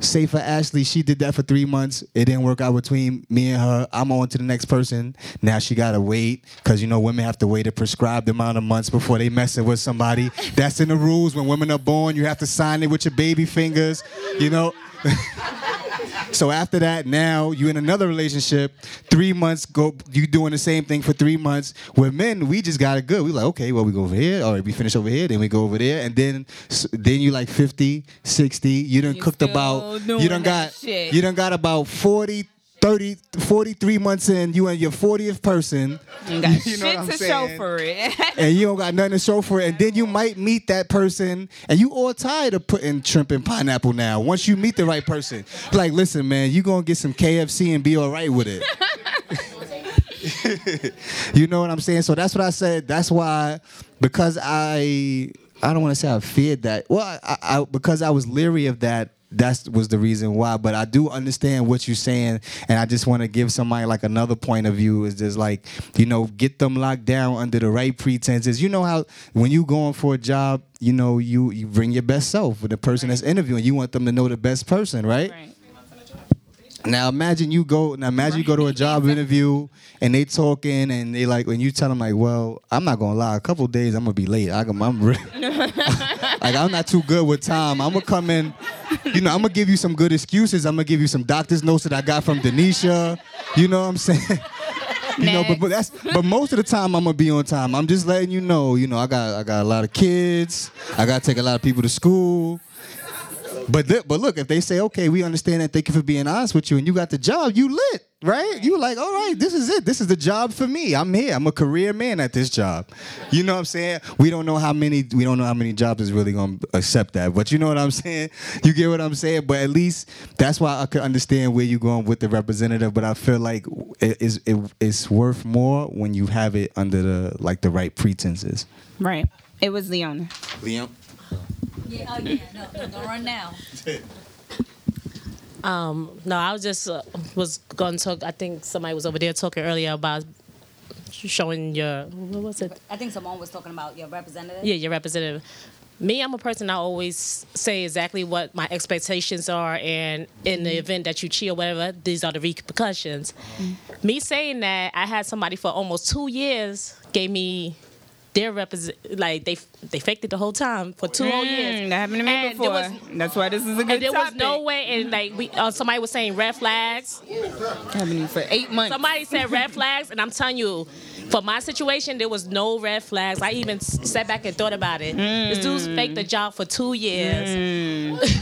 say for Ashley, she did that for three months. It didn't work out between me and her. I'm on to the next person. Now she gotta wait because you know women have to wait a prescribed amount of months before they messing with somebody. That's in the rules. When women are born, you have to sign it with your baby fingers. You know. (laughs) So after that, now you're in another relationship. Three months go, you doing the same thing for three months. With men, we just got it good. We like, okay, well we go over here, or we finish over here, then we go over there, and then then you like 50, 60. You done cooked about, you done got, shit. you done got about 40. 30, 43 months in, you and your 40th person. You got (laughs) You know shit to saying? show for it. (laughs) and you don't got nothing to show for it. And then you might meet that person, and you all tired of putting shrimp and pineapple now. Once you meet the right person, like, listen, man, you gonna get some KFC and be all right with it. (laughs) you know what I'm saying? So that's what I said. That's why, because I, I don't want to say I feared that. Well, I, I, because I was leery of that. That was the reason why. But I do understand what you're saying, and I just want to give somebody like another point of view. Is just like you know, get them locked down under the right pretenses. You know how when you going for a job, you know you you bring your best self with the person that's interviewing. You want them to know the best person, right? right? Now imagine you go. Now imagine you go to a job interview and they talking and they like when you tell them like, well, I'm not gonna lie. A couple days I'm gonna be late. I, am I'm re- (laughs) like I'm not too good with time. I'm gonna come in. You know, I'm gonna give you some good excuses. I'm gonna give you some doctor's notes that I got from Denisha. You know what I'm (laughs) saying? You know, but, but that's but most of the time I'm gonna be on time. I'm just letting you know. You know, I got I got a lot of kids. I gotta take a lot of people to school. But th- but look, if they say, okay, we understand that, thank you for being honest with you, and you got the job, you lit, right? You like, all right, this is it. This is the job for me. I'm here. I'm a career man at this job. You know what I'm saying? We don't know how many we don't know how many jobs is really gonna accept that, but you know what I'm saying? (laughs) You get what I'm saying? But at least that's why I could understand where you're going with the representative. But I feel like it is it, it's worth more when you have it under the like the right pretenses. Right. It was Leona. Liam. Yeah, oh yeah, no, no, don't run now. (laughs) Um, no, I was just uh, was going to talk. I think somebody was over there talking earlier about showing your what was it? I think someone was talking about your representative. Yeah, your representative. Me, I'm a person I always say exactly what my expectations are, and in the event that you cheat or whatever, these are the repercussions. Me saying that, I had somebody for almost two years gave me their represent like they they faked it the whole time for two whole years. Mm, that happened to me And before. was- That's why this is a good and there was no way, and like we, uh, somebody was saying red flags. Happening for eight months. Somebody said red (laughs) flags, and I'm telling you, for my situation, there was no red flags. I even sat back and thought about it. This dude's faked the job for two years. (laughs)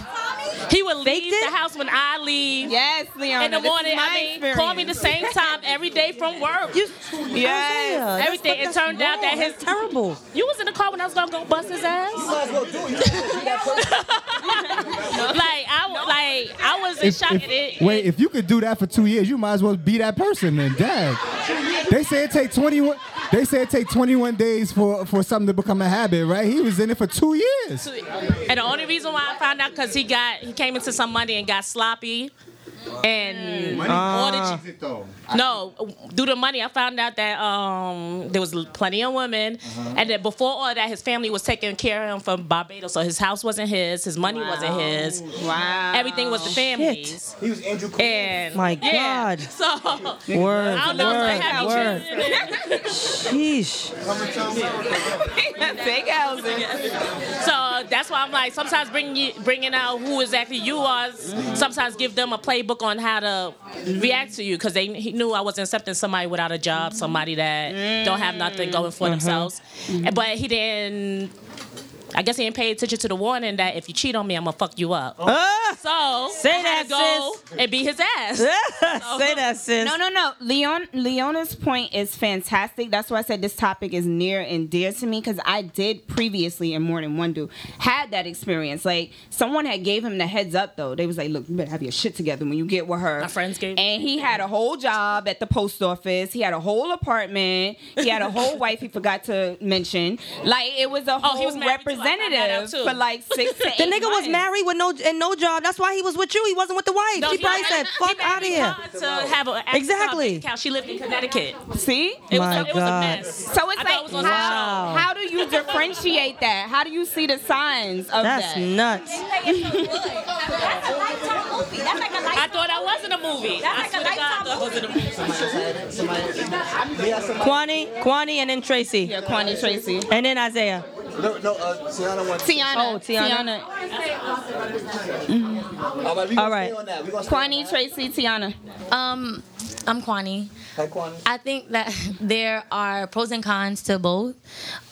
he would leave the house when I leave. Yes, Leona. In the morning, my I mean, call me the same time every day from work. Yes. That's everything. It turned out that wrong. his terrible. You was in the car when I was gonna go bust his ass. (laughs) like I was like I was in If- shock. if- at it. wait, if you could do that for two years, you might as well be that person then. Dad. They say it take 21. They say it take 21 days for, for something to become a habit, right? He was in it for two years. And the only reason why I found out because he got he came into some money and got sloppy, and all the ch- no, due to money, I found out that um there was plenty of women, and that before all that, his family was taking care of him from Barbados, so his house wasn't his, his money wasn't his, wow, everything was the family's. He was Andrew. And My yeah, God. So Word, (laughs) I don't know if word, have word. Sheesh. (laughs) Fake houses. So that's why I'm like, sometimes bringing you, bringing out who exactly you are. Sometimes give them a playbook on how to react to you because they he knew I wasn't accepting somebody without a job, somebody that don't have nothing going for Mhm. themselves. And- But he didn't. I guess he didn't pay attention to the warning that if you cheat on me, I'm gonna fuck you up. so Say I that, to go and beat his ass. (laughs) Say that, sis. No, no, no. Leon, Leona's point is fantastic. That's why I said this topic is near and dear to me because I did previously, and more than one dude had that experience. Like someone had gave him the heads up though. They was like, "Look, you better have your shit together when you get with her." My friends gave. And he had a whole job at the post office. He had a whole apartment. He had a whole (laughs) wife. He forgot to mention. Like it was a whole Oh, he was married too. I found that out, representative too. for like six to (laughs) The eight nigga was married with no and no job. That's why he was with you. He wasn't with the wife. No, she he probably said, "Fuck out of here." To have a Exactly. Account. She lived in Connecticut. See, It was, a, it was a mess. So it's I like it was how, Wow. how do you differentiate that? How do you see the signs of that? That's that? nuts. I thought I was in a movie. I swear to God, I thought I was in a movie. Kwani, Kwani, and then Tracy. Yeah, Kwani, Tracy. And then Isaiah. No, no, uh, Tiana wants. Tiana. Oh, Tiana. All right. Kwani, Tracy, Tiana. Um, I'm Kwani. Hi, Kwani. I think that (laughs) there are pros and cons to both.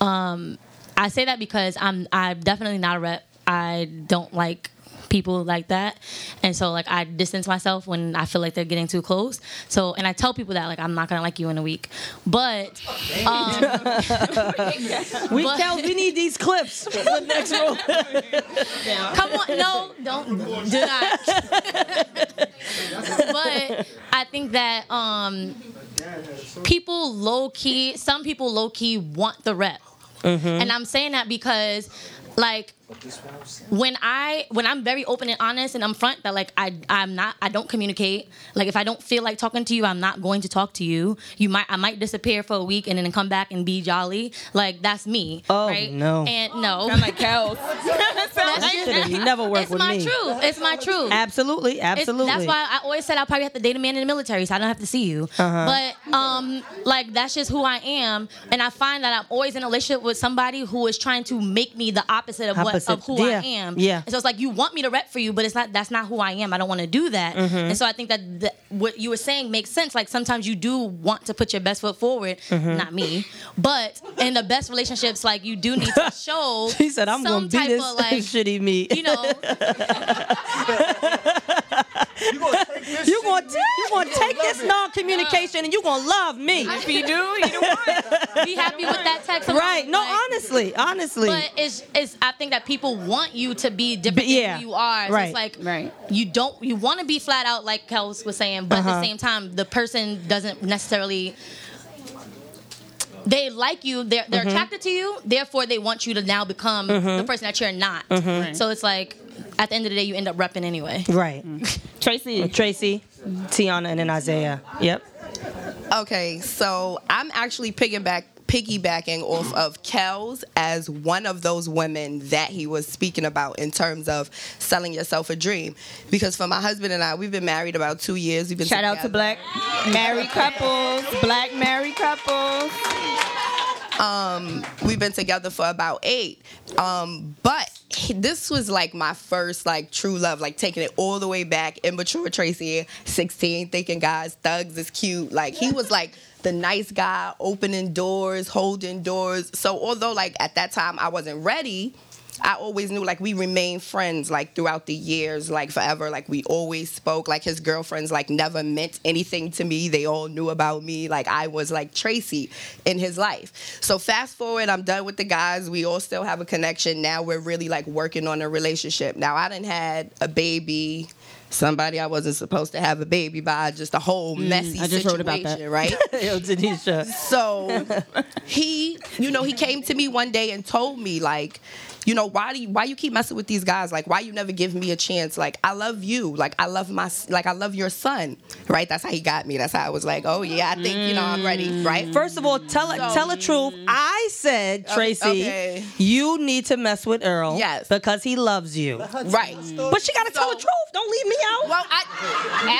Um, I say that because I'm I'm definitely not a rep. I don't like people like that. And so like i distance myself when i feel like they're getting too close. So and i tell people that like i'm not gonna like you in a week. But um, (laughs) We but- Kels, we need these clips for the next (laughs) room. Come on, no, don't do not. (laughs) but I think that um, people low key, some people low key want the rep, and I'm saying that because, like, when I when I'm very open and honest and I'm front that like I I'm not I don't communicate. Like if I don't feel like talking to you, I'm not going to talk to you. You might I might disappear for a week and then come back and be jolly. Like that's me. Oh, right? no. And no. Sound like Kels. (laughs) That should've never worked it's with my truth. It's my truth. Absolutely, It's- absolutely. that's why I always said I probably have to date a man in the military, so I don't have to see you. Uh-huh. But um, like that's just who I am, and I find that I'm always in a relationship with somebody who is trying to make me the opposite of Opposite. of who Yeah. I am. Yeah. And so it's like you want me to rep for you, but it's not. That's not who I am. I don't want to do that. Mhm. And so I think that the, what you were saying makes sense. Like sometimes you do want to put your best foot forward. Mhm. Not me, but in the best relationships, like you do need to (laughs) show. She said, "I'm some gonna be type this of, like, (laughs) shitty meat." you know, (laughs) you gonna you gonna take this non-communication and you're gonna love me. If you do, you do what? be happy with that text. Right? alone, No, like- honestly, honestly. But it's, it's I think that people want you to be different yeah, than who you are. So right. it's like right. you don't you want to be flat out like Kels was saying, but at Uh-huh. the same time the person doesn't necessarily they like you, they're they're Mhm. attracted to you, therefore they want you to now become Mhm. the person that you're not. Mhm. So it's like at the end of the day, you end up repping anyway. Right. Mm. (laughs) Tracy. Tracy, Tiana, and then Isaiah. Yep. Okay, so I'm actually piggyback piggybacking off of Kel's as one of those women that he was speaking about in terms of selling yourself a dream. Because for my husband and I, we've been married about two years. We've been Shout out to black married couples. Black married couples. Um, we've been together for about eight. Um, but this was like my first like true love, like taking it all the way back. Immature Tracy, 16, thinking guys, thugs is cute. Like he was like the nice guy, opening doors, holding doors. So although like at that time I wasn't ready, I always knew like we remained friends like throughout the years, like forever. Like we always spoke. Like his girlfriends like never meant anything to me. They all knew about me. Like I was like Tracy in his life. So fast forward, I'm done with the guys. We all still have a connection. Now we're really like working on a relationship. Now I didn't had a baby. Somebody I wasn't supposed to have a baby by, just a whole messy Mm, I just wrote situation, about that. right? (laughs) Yo, Denisha. So (laughs) he, you know, he came to me one day and told me like, you know, why do you why you keep messing with these guys? Like, why you never give me a chance? Like, I love you. Like, I love my like I love your son. Right? That's how he got me. That's how I was like, oh yeah, I think you know I'm ready. Right? Mm. First of all, tell So- tell the truth. I said, Tracy, okay. you need to mess with Earl. Yes. Because he loves you. Right. But she gotta tell the truth. Don't leave me out. Well, I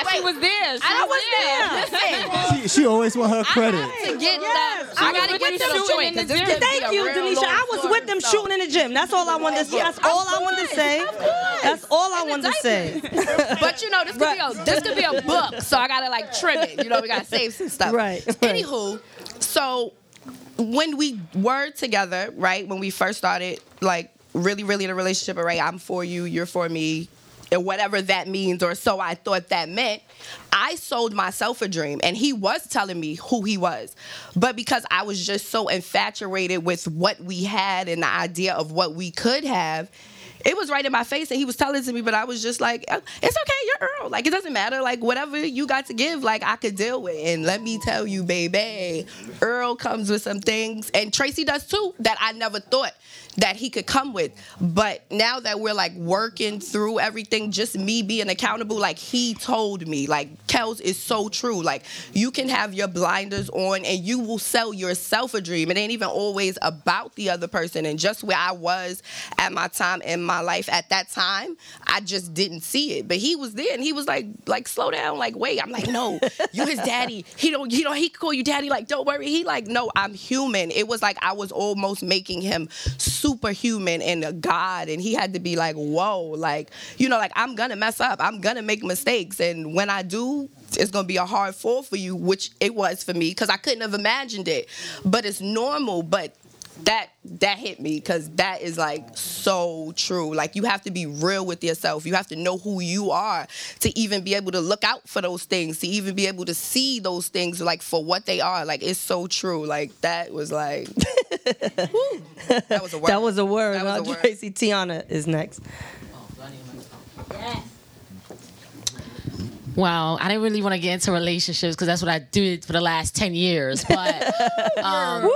Ashley was there. She I was was there. Listen. She, she always want her credit. to get Yes. the, I I was gotta with get them to the shooting point in the gym. Thank you, real Denisha. I was with them shooting in the gym. That's all I wanted to say. That's all I wanted to say. That's all I wanted to say. but you know, this could be a this could be a book, so I gotta like trim it. You know, we gotta save some stuff. Right, right. Anywho, so when we were together, right, when we first started, like really, really in a relationship, right, I'm for you, you're for me, and whatever that means, or so I thought that meant. I sold myself a dream, and he was telling me who he was, but because I was just so infatuated with what we had and the idea of what we could have. It was right in my face, and he was telling it to me, but I was just like, "Oh, "It's okay, you're Earl. Like it doesn't matter. Like whatever you got to give, like I could deal with." And let me tell you, baby, Earl comes with some things, and Tracy does too that I never thought that he could come with. But now that we're like working through everything, just me being accountable, like he told me, like Kels is so true. Like you can have your blinders on and you will sell yourself a dream. It ain't even always about the other person. And just where I was at my time in my life at that time, I just didn't see it. But he was there and he was like, like, slow down, like, wait. I'm like, no, you his daddy. He don't, you know, he could call you daddy. Like, don't worry. He like, no, I'm human. It was like I was almost making him superhuman and a god. And he had to be like, whoa, like, you know, like I'm gonna mess up. I'm gonna make mistakes. And when I do, it's gonna be a hard fall for you, which it was for me, because I couldn't have imagined it. But it's normal. But that that hit me because that is like so true. Like you have to be real with yourself. You have to know who you are to even be able to look out for those things, to even be able to see those things like for what they are. Like it's so true. Like that was like (laughs) that was a word. That was a word. That was a word. Tracy Tiana is next. Well, I didn't really want to get into relationships because that's what I did for the last 10 years. But, (laughs) um,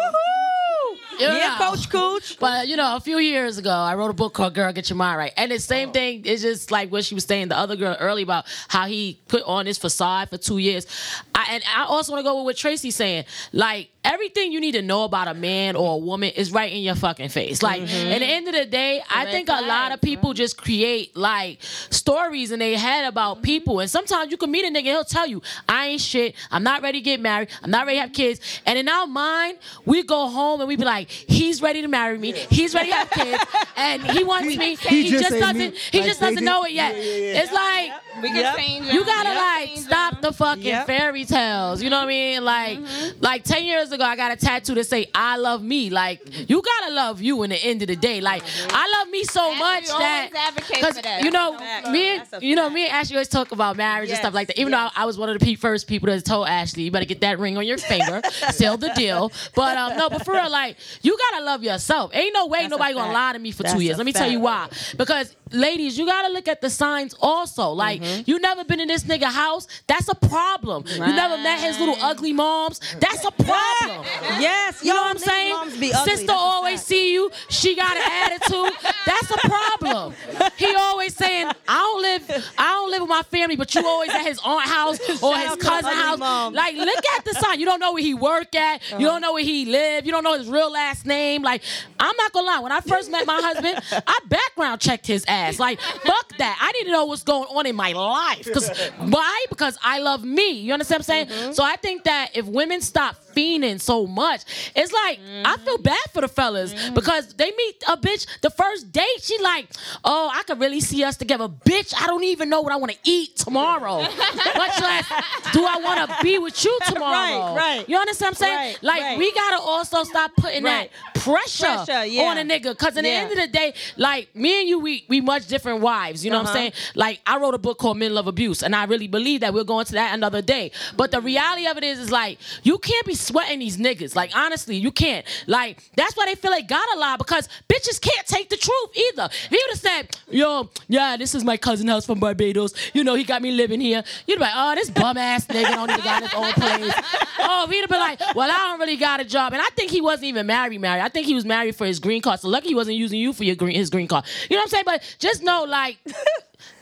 you Yeah. Coach Cooch. But, you know, a few years ago, I wrote a book called Girl, Get Your Mind Right. And the same oh. thing is just like what she was saying, the other girl early about how he put on this facade for two years. I, and I also want to go with what Tracy's saying. Like, everything you need to know about a man or a woman is right in your fucking face. Like, Mm-hmm. at the end of the day, I think a lot of people just create like stories in their head about people. And sometimes you can meet a nigga he'll tell you, I ain't shit. I'm not ready to get married. I'm not ready to have kids. And in our mind, we go home and we be like, he's ready to marry me. He's ready to have kids. And he (laughs) wants me. he He, just just, doesn't. me. He Like just doesn't did- know it yet. Yeah, yeah, yeah. It's like We can Yep. change you gotta Yep. like Change stop the fucking Yep. fairy tales. You know what I mean? Like, like ten years ago, I got a tattoo that say "I love me." Like, you gotta love you. In the end of the day, like, I love me so much that that. you know, me and you know, me and Ashley always talk about marriage and stuff like that. Even though I was one of the first people that told Ashley, "You better get that ring on your finger, (laughs) seal the deal." But um, no, but for real, like, you gotta love yourself. Ain't no way That's nobody gonna lie to me for That's two years. Let me tell you why. Because ladies, you gotta look at the signs also. Like, Mm-hmm. you never been in this nigga house. That's a problem. You never met his little ugly moms. That's a problem. (laughs) Yes, You know what I'm saying? moms be ugly. Sister always see you. She got an attitude. That's a problem. He always saying, I don't live, I don't live with my family, but you always at his aunt house (laughs) or Shout his cousin house. mom. Like, look at the sign. You don't know where he work at. You don't know where he live. You don't know his real last name. Like, I'm not gonna lie. When I first met my husband, (laughs) I background checked his ass. Like, fuck that. I need to know what's going on in my life. Cause (laughs) why? Because I love me. You understand what I'm saying? Mm-hmm. So I think that if women stop fiending so much, it's like I feel bad for the fellas because they meet a bitch the first date. She like, oh, I could really see us together. Bitch, I don't even know what I want to eat tomorrow. (laughs) Much less do I want to be with you tomorrow. Right, right. You understand what I'm saying? Right, like right. we gotta also stop putting Right. that pressure, Pressure, yeah. on a nigga. Cause in the end of the day, like me and you, we we much different wives. You know what I'm Uh-huh. saying? Like I wrote a book called Men Love Abuse, and I really believe that we'll go into that another day. But the reality of it is, is like you can't be sweating these niggas. Like honestly, you can't. Like that's why they feel they gotta lie because bitches can't take the truth either. If you would have said, "Yo, yeah, this is my cousin house from Barbados. You know, he got me living here," you'd be like, "Oh, this bum ass nigga don't even got his own place." oh, he'd have been like, "Well, I don't really got a job," and I think he wasn't even married. Married. I think he was married for his green card. So lucky he wasn't using you for your green his green card. You know what I'm saying? But just know, like.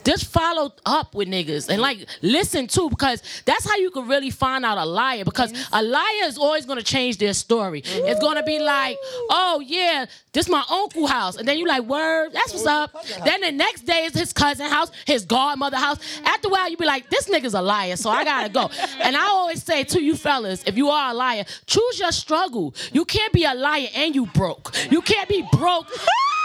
Just follow up with niggas and like listen too because that's how you can really find out a liar because a liar is always gonna change their story. It's gonna be like, oh yeah, this my uncle house, and then you like, word, that's what's up. Then the next day is his cousin house, his godmother house. After a while, you be like, this nigga's a liar, so I gotta go. and I always say to you fellas, if you are a liar, choose your struggle. You can't be a liar and you broke. You can't be broke.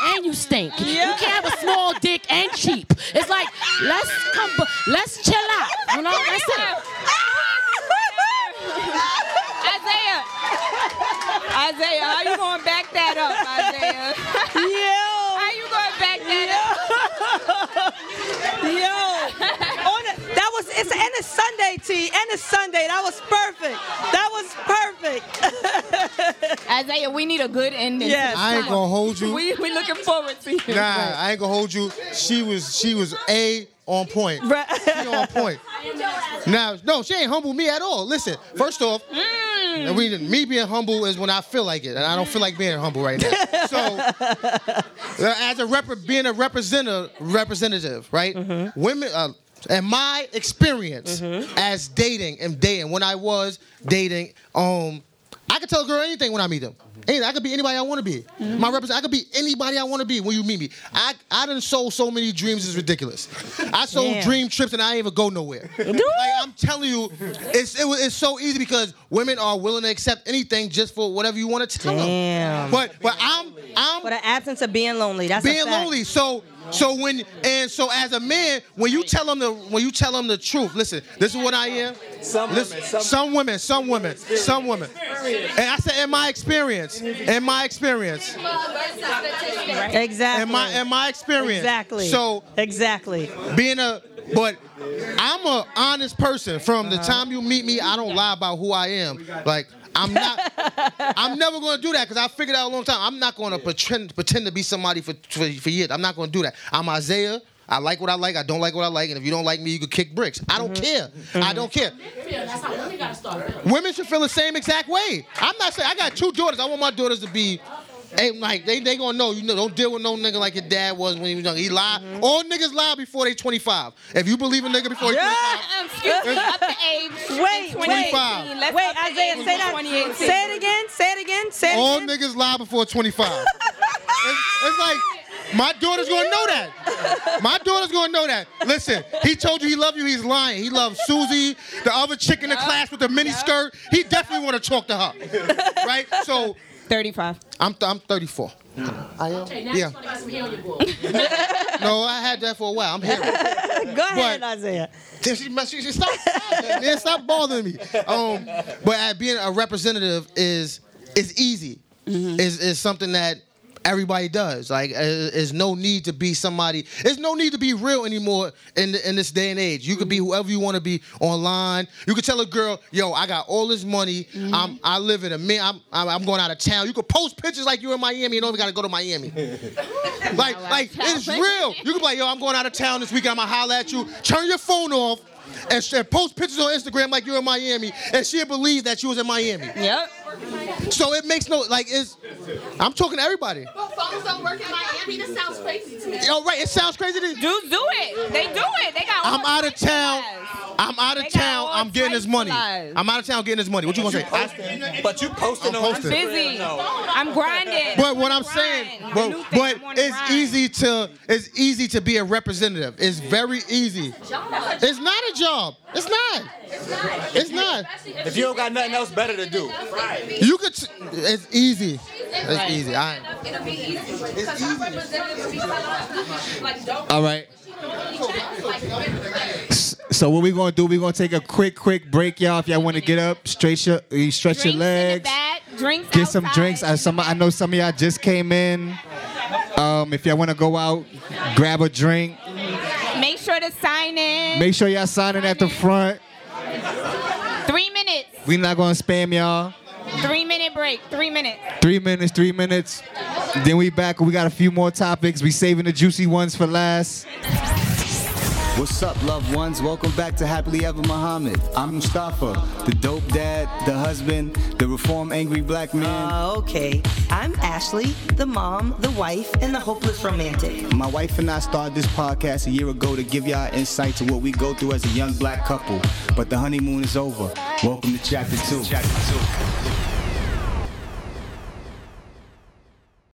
And you stink. You can't have a small dick and cheap. It's like let's come, let's chill out. You know, that's it. (laughs) Isaiah. Isaiah, how you gonna back that up, Isaiah? Yo. How you gonna back that up? Yo, on it, that was it's and it's Sunday, T, and it's Sunday. That was perfect. That was perfect. (laughs) Isaiah, we need a good ending. Yes. I ain't gonna hold you. We we looking forward to you. Nah, I ain't gonna hold you. She was she was a on point. Right. She on point. Now, no, she ain't humble me at all. Listen, first off, Mm. and we, me being humble is when I feel like it, and I don't feel like being humble right now. (laughs) So, uh, as a rep, being a representative, representative, right? Mm-hmm. Women, uh, and my experience as dating and dating when I was dating, um, I could tell a girl anything when I meet them. Anything. I could be anybody I want to be. Mm-hmm. My represent. I could be anybody I want to be when you meet me. I I done sold so many dreams. It's ridiculous. I sold dream trips and I ain't even go nowhere. (laughs) like I'm telling you, it's it, it's so easy because women are willing to accept anything just for whatever you want to tell Damn. them. But but I'm I'm But the absence of being lonely. That's a being lonely. So so when and so as a man, when you tell them the when you tell them the truth, listen, this is what I am. Some Listen, women, some- some women, some women, some women. And I said in my experience, in my experience, Exactly. in my in my experience. Exactly. So exactly. being a but I'm a honest person. From the time you meet me, I don't lie about who I am. Like I'm not. (laughs) I'm never going to do that because I figured out a long time. I'm not going to pretend pretend to be somebody for, for for years. I'm not going to do that. I'm Isaiah. I like what I like. I don't like what I like. And if you don't like me, you can kick bricks. I don't care. I don't care. That's how women gotta start. Women should feel the same exact way. I'm not saying I got two daughters. I want my daughters to be. Ain't like they they gonna know you know don't deal with no nigga like your dad was when he was young. He lied. All niggas lie before they 25. If you believe a nigga before he 25, Um, (laughs) excuse me, up the age. Wait, wait, 25. Let's wait, Isaiah, say that. Say it again. Say it again. Say it all again. niggas lie before 25. (laughs) it's, it's like my daughter's gonna know that. My daughter's gonna know that. Listen, he told you he loved you. He's lying. He loves Susie, the other chick in the class with the mini skirt. He definitely want to talk to her, right? So 35. I'm I'm 34. I am. Okay, now Yeah. you got some hair on your board. No, I had that for a while. I'm here. (laughs) Go ahead, Isaiah. She, she, she, stop, man, stop bothering me. Um, but uh, being a representative is is easy. Is is something that everybody does. Like, uh, there's no need to be somebody. There's no need to be real anymore in the, in this day and age. You could be whoever you want to be online. You could tell a girl, "Yo, I got all this money. I'm I live in a man. I'm, I'm I'm going out of town." You could post pictures like you're in Miami. You don't even got to go to Miami. (laughs) like like it's real. You could be like, "Yo, I'm going out of town this weekend. I'm gonna holler at you." Turn your phone off. And, and post pictures on Instagram like you're in Miami, and she'll believe that you was in Miami. Yep. So it makes no like it's. I'm talking to everybody. Phones don't work in Miami. This sounds crazy to me. Yo, right? It sounds crazy to Do do it. They do it. They got. I'm out of town. I'm out of They town. I'm getting this money. of lies. I'm out of town getting this money. What you gonna say? But you posting I'm on posting. busy. I'm grinding. But what I'm saying, but, but it's easy to it's easy to be a representative. It's very easy. It's not a job. It's not. It's not. If you don't got nothing else better to do. You could. t- It's easy. It's easy. I, It'll be easy. Because our representative will be like, like, don't. All right. (laughs) So what we gonna do? We gonna take a quick, quick break, y'all. If y'all want to get up, stretch your, you stretch your legs, Drinks get some drinks. I, some, I know some of y'all just came in. Um, if y'all want to go out, grab a drink. Make sure to sign in. Make sure y'all sign in at the front. Three minutes. We not gonna spam y'all. Three minute break. Three minutes. Three minutes, three minutes. Then we back. We got a few more topics. We saving the juicy ones for last. What's up, loved ones? Welcome back to Happily Ever Muhammad. I'm Mustafa, the dope dad, the husband, the reform angry black man. Uh, okay. I'm Ashley, the mom, the wife, and the hopeless romantic. My wife and I started this podcast a year ago to give y'all insight to what we go through as a young black couple. But the honeymoon is over. Welcome to chapter two. Chapter two.